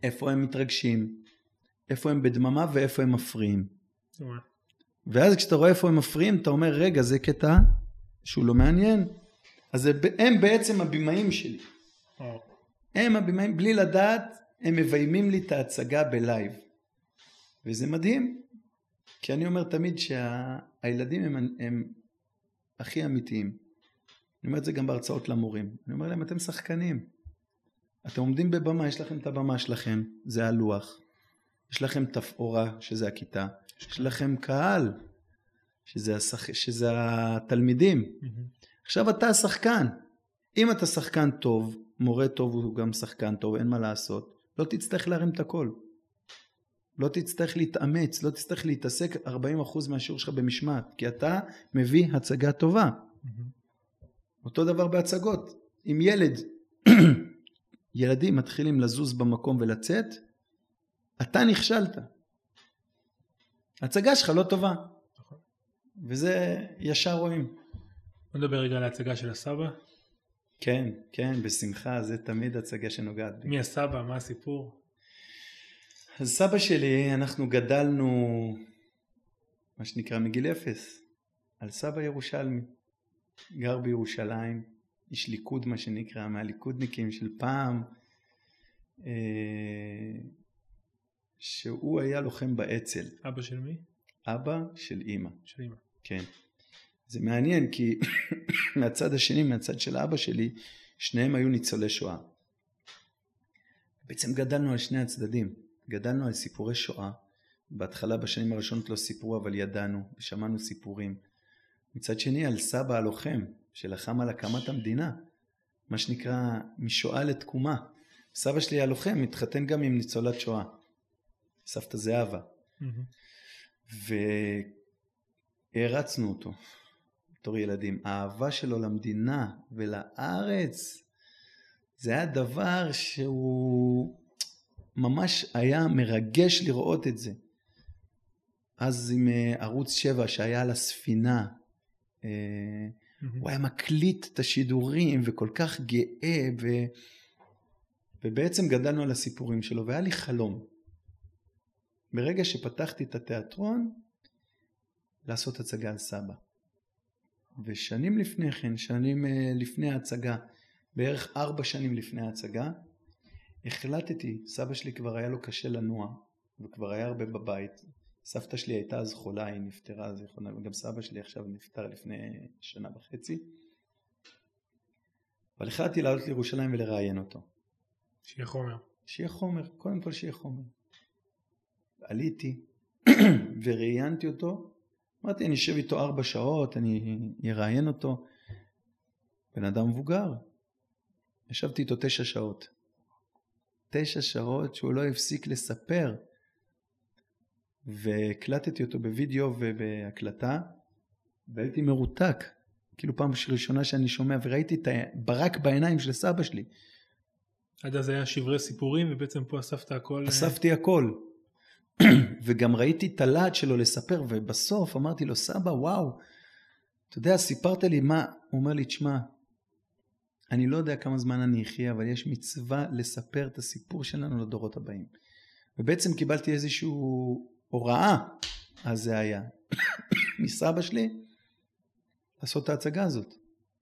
איפה הם מתרגשים, איפה הם בדממה ואיפה הם מפריעים. ואז כשאתה רואה איפה הם מפריעים, אתה אומר, רגע, זה קטע שהוא לא מעניין. אז הם בעצם הבמאים שלי. הם הבמאים, בלי לדעת, הם מביימים לי את ההצגה בלייב. וזה מדהים, כי אני אומר תמיד שהילדים הם, הם הכי אמיתיים. אני אומר את זה גם בהרצאות למורים. אני אומר להם, אתם שחקנים. אתם עומדים בבמה, יש לכם את הבמה שלכם, זה הלוח. יש לכם תפאורה, שזה הכיתה, יש לכם קהל, שזה, השח... שזה התלמידים. מהמם. עכשיו אתה השחקן. אם אתה שחקן טוב, מורה טוב הוא גם שחקן טוב, אין מה לעשות, לא תצטרך להרים את הכל. לא תצטרך להתאמץ, לא תצטרך להתעסק 40% מהשיעור שלך במשמעת, כי אתה מביא הצגה טובה. מהמם. אותו דבר בהצגות. אם ילד, ילדים מתחילים לזוז במקום ולצאת, אתה נכשלת. ההצגה שלך לא טובה. נכון. וזה ישר רואים. בוא נדבר רגע על ההצגה של הסבא. כן, כן, בשמחה, זה תמיד הצגה שנוגעת בי. מי הסבא, מה הסיפור? אז סבא שלי, אנחנו גדלנו, מה שנקרא, מגיל אפס, על סבא ירושלמי. גר בירושלים, איש ליכוד מה שנקרא, מהליכודניקים של פעם, אה, שהוא היה לוחם באצ"ל, אבא של מי? אבא של אימא, של אמא. כן. זה מעניין כי מהצד השני, מהצד של אבא שלי, שניהם היו ניצולי שואה. בעצם גדלנו על שני הצדדים, גדלנו על סיפורי שואה. בהתחלה בשנים הראשונות לא סיפרו אבל ידענו ושמענו סיפורים. מצד שני על סבא הלוחם שלחם על הקמת המדינה, מה שנקרא משואה לתקומה. סבא שלי הלוחם התחתן גם עם ניצולת שואה, סבתא זהבה, מהמם. והערצנו אותו בתור ילדים. האהבה שלו למדינה ולארץ זה היה דבר שהוא ממש היה מרגש לראות את זה. אז עם אה, ערוץ 7 שהיה על הספינה, אה. הוא היה מקליט את השידורים וכל כך גאה ו... ובעצם גדלנו על הסיפורים שלו והיה לי חלום. ברגע שפתחתי את התיאטרון, לעשות הצגה על סבא. ושנים לפני כן, שנים אה, לפני ההצגה, בערך ארבע שנים לפני ההצגה, החלטתי, סבא שלי כבר היה לו קשה לנוע, וכבר היה הרבה בבית. סבתא שלי הייתה אז חולה, היא נפטרה, זיכרונה, וגם סבא שלי עכשיו נפטר לפני שנה וחצי. אבל החלטתי לעלות לירושלים ולראיין אותו. שיהיה חומר. שיהיה חומר, קודם כל שיהיה חומר. עליתי וראיינתי אותו, אמרתי אני אשב איתו ארבע שעות, אני אראיין אותו. בן אדם מבוגר, ישבתי איתו תשע שעות. תשע שעות שהוא לא הפסיק לספר. והקלטתי אותו בווידאו ובהקלטה, והייתי מרותק. כאילו פעם ראשונה שאני שומע, וראיתי את הברק בעיניים של סבא שלי. עד אז היה שברי סיפורים ובעצם פה אספת הכל. אה, אספתי הכל. וגם ראיתי את הלהט שלו לספר, ובסוף אמרתי לו, סבא, וואו, אתה יודע, סיפרת לי מה, הוא אומר לי, תשמע, אני לא יודע כמה זמן אני אחיה, אבל יש מצווה לספר את הסיפור שלנו לדורות הבאים. ובעצם קיבלתי איזושהי הוראה, אז זה היה, מסבא שלי, לעשות את ההצגה הזאת,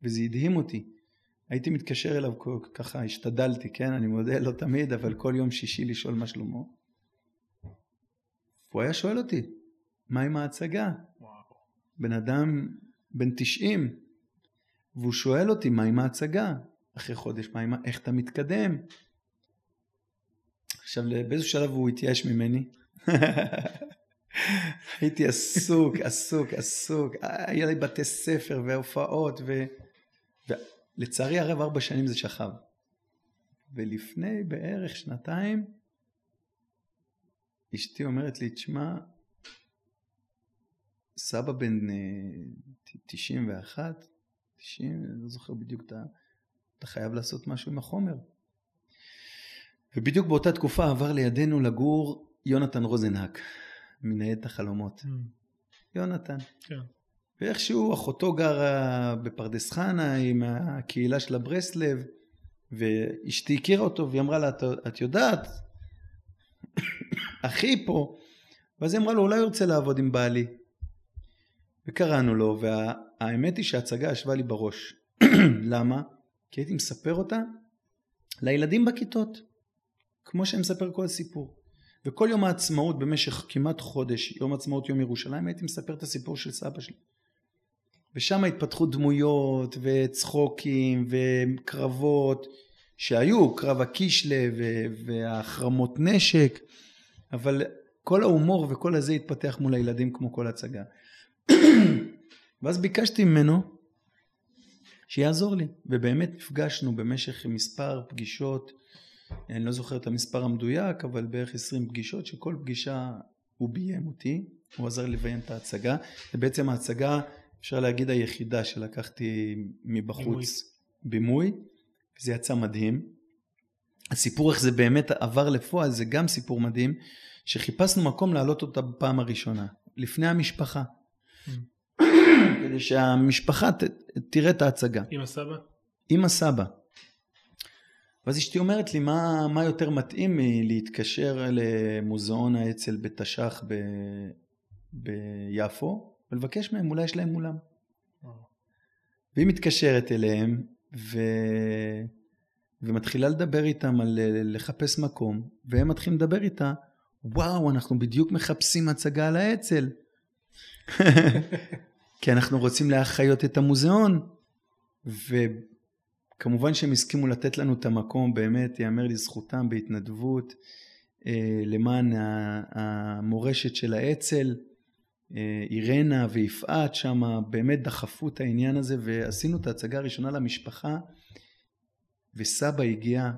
וזה הדהים אותי. הייתי מתקשר אליו ככה, השתדלתי, כן? אני מודה, לא תמיד, אבל כל יום שישי לשאול מה שלמה. הוא היה שואל אותי, מה עם ההצגה? וואו. בן אדם בן 90, והוא שואל אותי, מה עם ההצגה? אחרי חודש, מה עם, איך אתה מתקדם? עכשיו, באיזשהו שלב הוא התייאש ממני. הייתי עסוק, עסוק, עסוק. היה לי בתי ספר והופעות, ו... ולצערי הרב ארבע שנים זה שכב. ולפני בערך שנתיים, אשתי אומרת לי, תשמע, סבא בן אה, 91, 90, אני לא זוכר בדיוק את ה... אתה חייב לעשות משהו עם החומר. ובדיוק באותה תקופה עבר לידינו לגור יונתן רוזנהק, מניידת החלומות. מהמם. יונתן. כן. ואיכשהו אחותו גרה בפרדס חנה עם הקהילה של הברסלב, ואשתי הכירה אותו והיא אמרה לה, "את- את יודעת, אחי פה, ואז היא אמרה לו, אולי הוא ירצה לעבוד עם בעלי. וקראנו לו, והאמת היא שההצגה ישבה לי בראש. למה? כי הייתי מספר אותה לילדים בכיתות, כמו שאני מספר כל סיפור. וכל יום העצמאות במשך כמעט חודש, יום עצמאות יום ירושלים, הייתי מספר את הסיפור של סבא שלי. ושם התפתחו דמויות וצחוקים וקרבות שהיו, קרב הקישלה והחרמות נשק, אבל כל ההומור וכל הזה התפתח מול הילדים כמו כל הצגה. ואז ביקשתי ממנו שיעזור לי, ובאמת נפגשנו במשך מספר פגישות, אני לא זוכר את המספר המדויק, אבל בערך 20 פגישות, שכל פגישה הוא ביים אותי, הוא עזר לביים את ההצגה, ובעצם ההצגה, אפשר להגיד היחידה שלקחתי מבחוץ בימוי, זה יצא מדהים. הסיפור איך זה באמת עבר לפועל זה גם סיפור מדהים, שחיפשנו מקום להעלות אותה בפעם הראשונה, לפני המשפחה. כדי שהמשפחה ת, תראה את ההצגה. עם הסבא? עם הסבא. ואז אשתי אומרת לי, מה, מה יותר מתאים מלהתקשר למוזיאון האצ"ל בתש"ח ב, ביפו, ולבקש מהם, אולי יש להם אולם. והיא מתקשרת אליהם, ו... ומתחילה לדבר איתם על לחפש מקום, והם מתחילים לדבר איתה, וואו, אנחנו בדיוק מחפשים הצגה על האצ"ל. כי אנחנו רוצים להחיות את המוזיאון. וכמובן שהם הסכימו לתת לנו את המקום, באמת, ייאמר לזכותם, בהתנדבות, אה, למען המורשת של האצ"ל. אה, אירנה ויפעת שם באמת דחפו את העניין הזה ועשינו את ההצגה הראשונה למשפחה וסבא הגיע,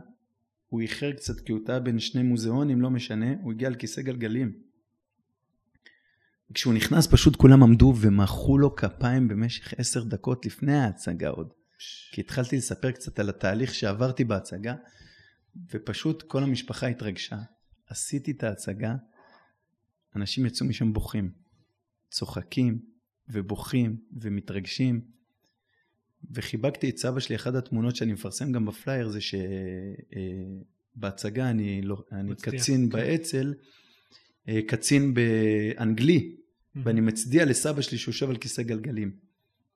הוא איחר קצת כי הוא טעה בין שני מוזיאונים, לא משנה, הוא הגיע על כיסא גלגלים. כשהוא נכנס פשוט כולם עמדו ומחאו לו כפיים במשך עשר דקות לפני ההצגה עוד. כי התחלתי לספר קצת על התהליך שעברתי בהצגה, ופשוט כל המשפחה התרגשה. עשיתי את ההצגה, אנשים יצאו משם בוכים. צוחקים ובוכים ומתרגשים. וחיבקתי את סבא שלי, אחת התמונות שאני מפרסם גם בפלייר זה שבהצגה אני, לא, אני קצין כן. באצ"ל, אה, קצין באנגלי. ואני מצדיע לסבא שלי שיושב על כיסא גלגלים.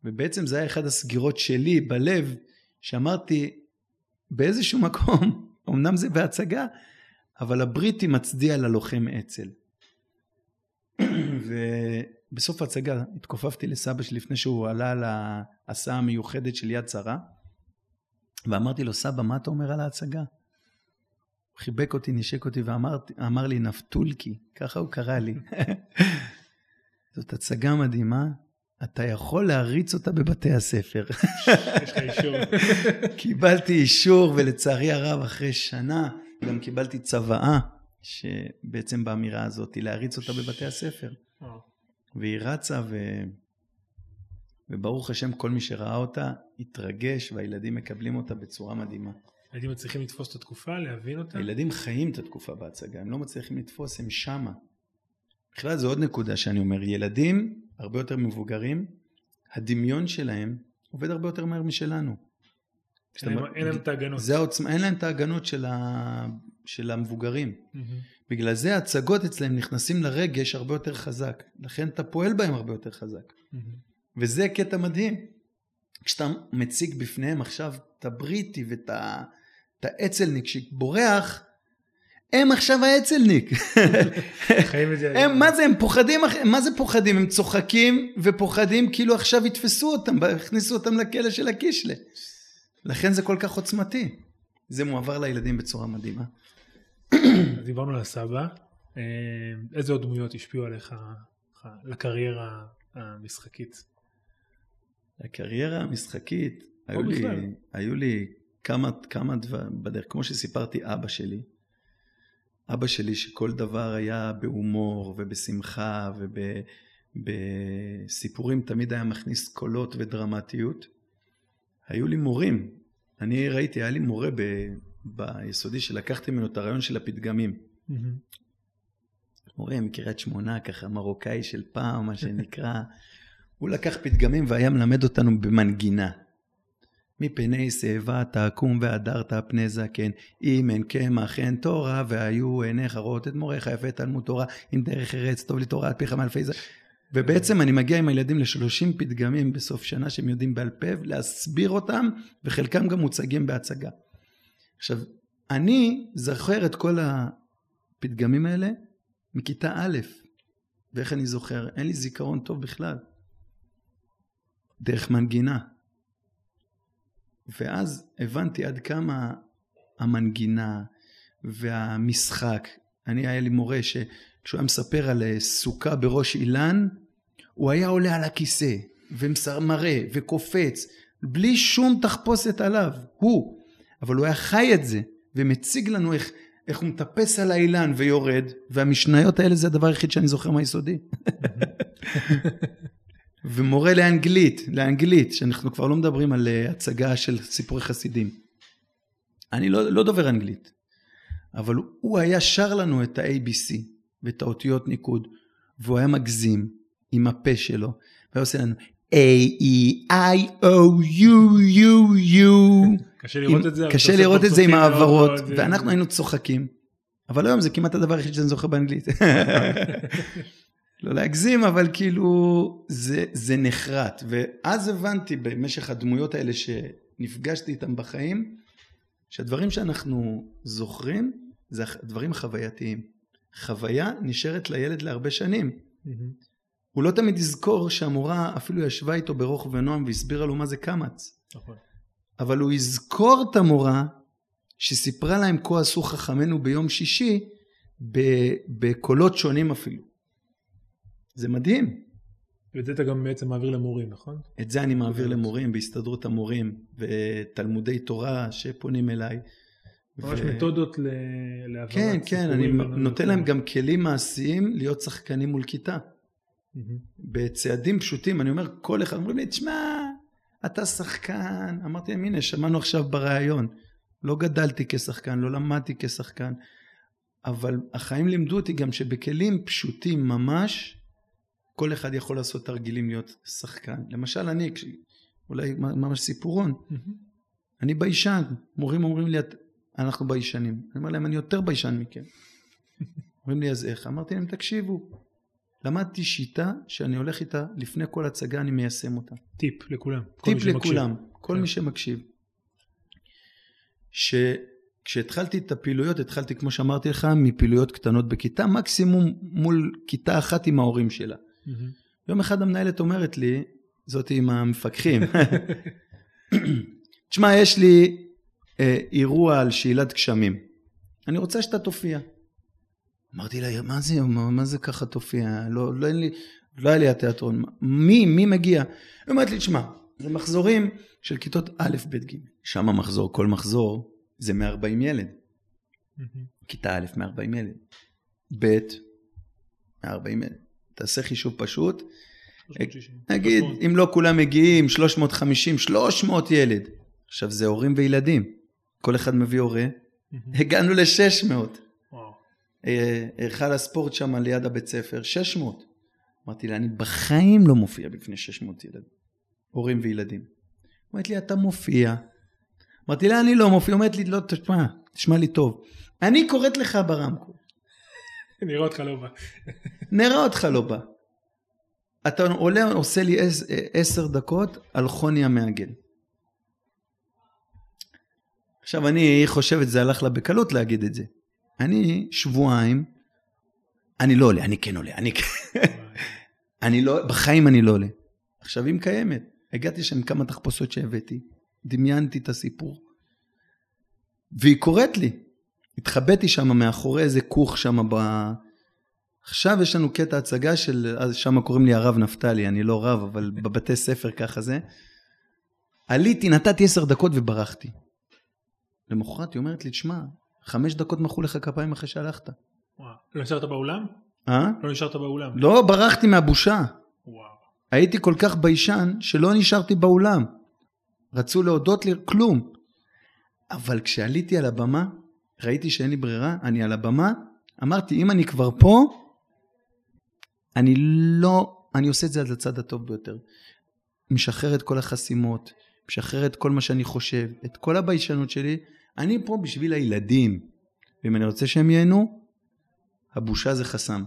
ובעצם זה היה אחד הסגירות שלי בלב, שאמרתי, באיזשהו מקום, אמנם זה בהצגה, אבל הבריטי מצדיע ללוחם אצ"ל. ובסוף ההצגה התכופפתי לסבא שלי לפני שהוא עלה להסעה המיוחדת של יד שרה, ואמרתי לו, סבא, מה אתה אומר על ההצגה? הוא חיבק אותי, נשק אותי ואמר לי, נפתולקי, ככה הוא קרא לי. זאת הצגה מדהימה, אתה יכול להריץ אותה בבתי הספר. יש לך אישור. קיבלתי אישור, ולצערי הרב, אחרי שנה, גם קיבלתי צוואה, שבעצם באמירה הזאת, להריץ אותה בבתי הספר. והיא רצה, ו... וברוך השם, כל מי שראה אותה התרגש, והילדים מקבלים אותה בצורה מדהימה. הילדים מצליחים לתפוס את התקופה, להבין אותה? הילדים חיים את התקופה בהצגה, הם לא מצליחים לתפוס, הם שמה. בכלל זו עוד נקודה שאני אומר, ילדים הרבה יותר מבוגרים, הדמיון שלהם עובד הרבה יותר מהר משלנו. אין להם את ההגנות. זה העוצמה, אין להם את ההגנות של, ה... של המבוגרים. Mm-hmm. בגלל זה הצגות אצלם נכנסים לרגש הרבה יותר חזק. לכן אתה פועל בהם הרבה יותר חזק. Mm-hmm. וזה קטע מדהים. כשאתה מציג בפניהם עכשיו את הבריטי ואת האצ"לניק שבורח, הם עכשיו האצ"לניק. הם, מה זה, הם פוחדים, מה זה פוחדים? הם צוחקים ופוחדים כאילו עכשיו יתפסו אותם, הכניסו אותם לכלא של הקישלה. לכן זה כל כך עוצמתי. זה מועבר לילדים בצורה מדהימה. דיברנו על הסבא, אה, איזה עוד דמויות השפיעו עליך לקריירה המשחקית? לקריירה המשחקית, היו לי, היו לי כמה, כמה דברים בדרך, כמו שסיפרתי אבא שלי, אבא שלי שכל דבר היה בהומור ובשמחה ובסיפורים תמיד היה מכניס קולות ודרמטיות. היו לי מורים, אני ראיתי, היה לי מורה ב, ביסודי שלקחתי ממנו את הרעיון של הפתגמים. Mm-hmm. מורה מקריית שמונה, ככה מרוקאי של פעם, מה שנקרא. הוא לקח פתגמים והיה מלמד אותנו במנגינה. מפני שיבה תקום והדרת פני זקן, אם אין קמח אין תורה, והיו עיניך רואות את מוריך יפה תלמוד תורה, אם דרך ארץ טוב לתורה על פיך מאלפי זה. ובעצם אני מגיע עם הילדים לשלושים פתגמים בסוף שנה שהם יודעים בעל פה, להסביר אותם, וחלקם גם מוצגים בהצגה. עכשיו, אני זוכר את כל הפתגמים האלה מכיתה א', ואיך אני זוכר? אין לי זיכרון טוב בכלל. דרך מנגינה. ואז הבנתי עד כמה המנגינה והמשחק, אני היה לי מורה ש... כשהוא היה מספר על אה, סוכה בראש אילן, הוא היה עולה על הכיסא, ומראה, וקופץ, בלי שום תחפושת עליו, הוא. אבל הוא היה חי את זה, ומציג לנו איך, איך הוא מטפס על האילן ויורד, והמשניות האלה זה הדבר היחיד שאני זוכר מהיסודי. ומורה לאנגלית, לאנגלית, שאנחנו כבר לא מדברים על אה, הצגה של סיפורי חסידים. אני לא, לא דובר אנגלית, אבל הוא היה שר לנו את ה-ABC ואת האותיות ניקוד, והוא היה מגזים עם הפה שלו, והיה עושה לנו A-E-I-O-U-U-U. קשה לראות את זה. קשה לראות את זה עם העברות, ואנחנו היינו צוחקים. אבל היום זה כמעט הדבר היחיד שאני זוכר באנגלית. לא להגזים, אבל כאילו זה, זה נחרט. ואז הבנתי במשך הדמויות האלה שנפגשתי איתם בחיים, שהדברים שאנחנו זוכרים זה הדברים החווייתיים. חוויה נשארת לילד להרבה שנים. הוא לא תמיד יזכור שהמורה אפילו ישבה איתו ברוך ונועם והסבירה לו מה זה קמץ. נכון. אבל הוא יזכור את המורה שסיפרה להם כה עשו חכמינו ביום שישי בקולות שונים אפילו. זה מדהים. ואת זה אתה גם בעצם מעביר למורים, נכון? את זה אני מעביר למורים בהסתדרות המורים ותלמודי תורה שפונים אליי. ממש ו... מתודות להעברת כן, כן, אני נותן להם גם כלים מעשיים להיות שחקנים מול כיתה. בצעדים פשוטים, אני אומר, כל אחד, אומרים לי, תשמע, אתה שחקן. אמרתי להם, הנה, שמענו עכשיו בריאיון. לא גדלתי כשחקן, לא למדתי כשחקן, אבל החיים לימדו אותי גם שבכלים פשוטים ממש, כל אחד יכול לעשות תרגילים להיות שחקן. למשל אני, אולי ממש סיפורון, אני ביישן, מורים אומרים לי, אנחנו ביישנים. אני אומר להם, אני יותר ביישן מכם. אומרים לי, אז איך? אמרתי להם, תקשיבו, למדתי שיטה שאני הולך איתה לפני כל הצגה, אני מיישם אותה. טיפ לכולם. טיפ לכולם, כל כן. מי שמקשיב. שכשהתחלתי את הפעילויות, התחלתי, כמו שאמרתי לך, מפעילויות קטנות בכיתה, מקסימום מול כיתה אחת עם ההורים שלה. Mm-hmm. יום אחד המנהלת אומרת לי, זאתי עם המפקחים, תשמע, יש לי אה, אירוע על שאלת גשמים, אני רוצה שאתה תופיע. אמרתי לה, מה זה, מה, מה זה ככה תופיע? לא, לא, לי, לא היה לי התיאטרון. מי, מי מגיע? היא אומרת לי, תשמע, זה מחזורים של כיתות א', ב', ג'. שם המחזור, כל מחזור זה 140 ילד. כיתה א', 140 ילד. ב', 140 ילד. תעשה חישוב פשוט. נגיד, אם לא כולם מגיעים, 350, 300 ילד. עכשיו, זה הורים וילדים. כל אחד מביא הורה. הגענו ל-600. אה, היכל הספורט שם ליד הבית ספר, 600. אמרתי לה, אני בחיים לא מופיע בפני 600 ילדים, הורים וילדים. אומרת לי, אתה מופיע. אמרתי לה, אני לא מופיע. אומרת לי, לא, תשמע, תשמע לי טוב. אני קוראת לך ברמקול. נראה אותך לא בא. נראה אותך לא בא. אתה עולה, עושה לי עשר דקות על חוני המעגל. עכשיו אני חושב את זה הלך לה בקלות להגיד את זה. אני שבועיים, אני לא עולה, אני כן עולה, אני כן... אני לא, בחיים אני לא עולה. עכשיו היא קיימת. הגעתי שם כמה תחפושות שהבאתי, דמיינתי את הסיפור. והיא קוראת לי. התחבאתי שם מאחורי איזה כוך שם ב... עכשיו יש לנו קטע הצגה של, אז שם קוראים לי הרב נפתלי, אני לא רב, אבל בבתי ספר ככה זה. עליתי, נתתי עשר דקות וברחתי. למחרת היא אומרת לי, תשמע, חמש דקות מחאו לך כפיים אחרי שהלכת. וואו. לא נשארת באולם? אה? לא נשארת באולם? לא, ברחתי מהבושה. וואו. הייתי כל כך ביישן שלא נשארתי באולם. רצו להודות לי, כלום. אבל כשעליתי על הבמה, ראיתי שאין לי ברירה, אני על הבמה, אמרתי, אם אני כבר פה, אני לא, אני עושה את זה עד הצד הטוב ביותר. משחרר את כל החסימות, משחרר את כל מה שאני חושב, את כל הביישנות שלי, אני פה בשביל הילדים, ואם אני רוצה שהם ייהנו, הבושה זה חסם.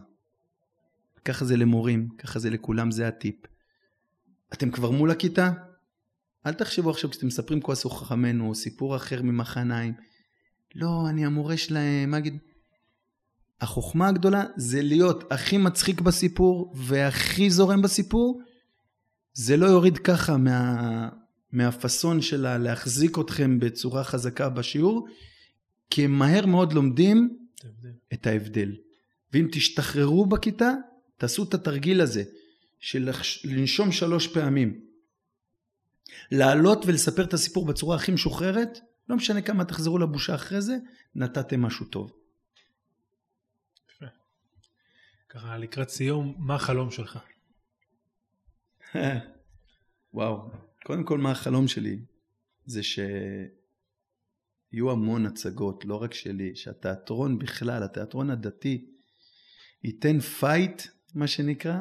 ככה זה למורים, ככה זה לכולם, זה הטיפ. אתם כבר מול הכיתה? אל תחשבו עכשיו כשאתם מספרים כועס חכמינו, או סיפור אחר ממחניים. לא, אני המורה שלהם, מה אגיד? החוכמה הגדולה זה להיות הכי מצחיק בסיפור והכי זורם בסיפור. זה לא יוריד ככה מה, מהפאסון שלה להחזיק אתכם בצורה חזקה בשיעור, כי הם מהר מאוד לומדים את ההבדל. ואם תשתחררו בכיתה, תעשו את התרגיל הזה של לנשום שלוש פעמים. לעלות ולספר את הסיפור בצורה הכי משוחררת, לא משנה כמה תחזרו לבושה אחרי זה, נתתם משהו טוב. ככה לקראת סיום, מה החלום שלך? וואו, קודם כל מה החלום שלי? זה שיהיו המון הצגות, לא רק שלי, שהתיאטרון בכלל, התיאטרון הדתי, ייתן fight, מה שנקרא,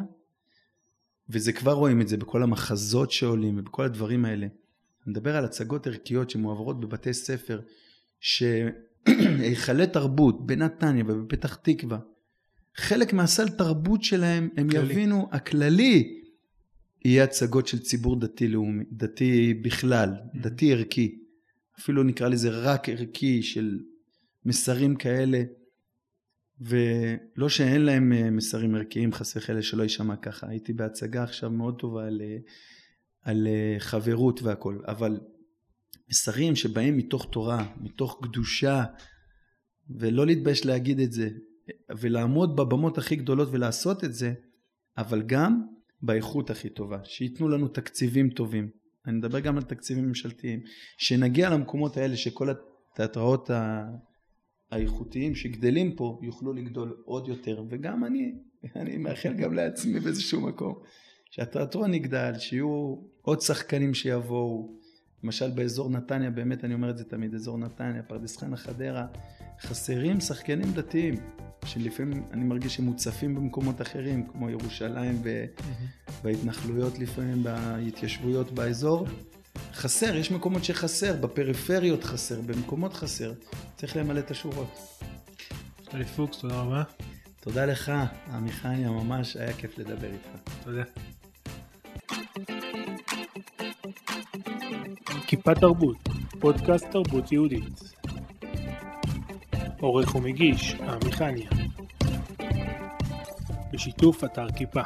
וזה כבר רואים את זה בכל המחזות שעולים ובכל הדברים האלה. אני מדבר על הצגות ערכיות שמועברות בבתי ספר, שהיכלי תרבות בנתניה ובפתח תקווה, חלק מהסל תרבות שלהם, הם כללי. יבינו, הכללי, יהיה הצגות של ציבור דתי לאומי, דתי בכלל, mm-hmm. דתי ערכי. אפילו נקרא לזה רק ערכי של מסרים כאלה ולא שאין להם אה, מסרים ערכיים חס וחלילה שלא יישמע ככה. הייתי בהצגה עכשיו מאוד טובה על, על אה, חברות והכל, אבל מסרים שבאים מתוך תורה, מתוך קדושה, ולא להתבייש להגיד את זה, ולעמוד בבמות הכי גדולות ולעשות את זה, אבל גם באיכות הכי טובה, שייתנו לנו תקציבים טובים. אני מדבר גם על תקציבים ממשלתיים, שנגיע למקומות האלה שכל התיאטראות האיכותיים שגדלים פה יוכלו לגדול עוד יותר, וגם אני, אני מאחל גם לעצמי באיזשהו מקום, שהתיאטרון יגדל, שיהיו עוד שחקנים שיבואו, למשל באזור נתניה, באמת אני אומר את זה תמיד, אזור נתניה, פרדס חנה, חדרה, חסרים שחקנים דתיים, שלפעמים אני מרגיש שהם מוצפים במקומות אחרים, כמו ירושלים וההתנחלויות לפעמים, בהתיישבויות באזור. חסר, יש מקומות שחסר, בפריפריות חסר, במקומות חסר, צריך למלא את השורות. נפתלי פוקס, תודה רבה. תודה לך, עמיחניה, ממש היה כיף לדבר איתך. תודה. כיפה תרבות, פודקאסט תרבות יהודית. עורך ומגיש, עמיחניה. בשיתוף אתר כיפה.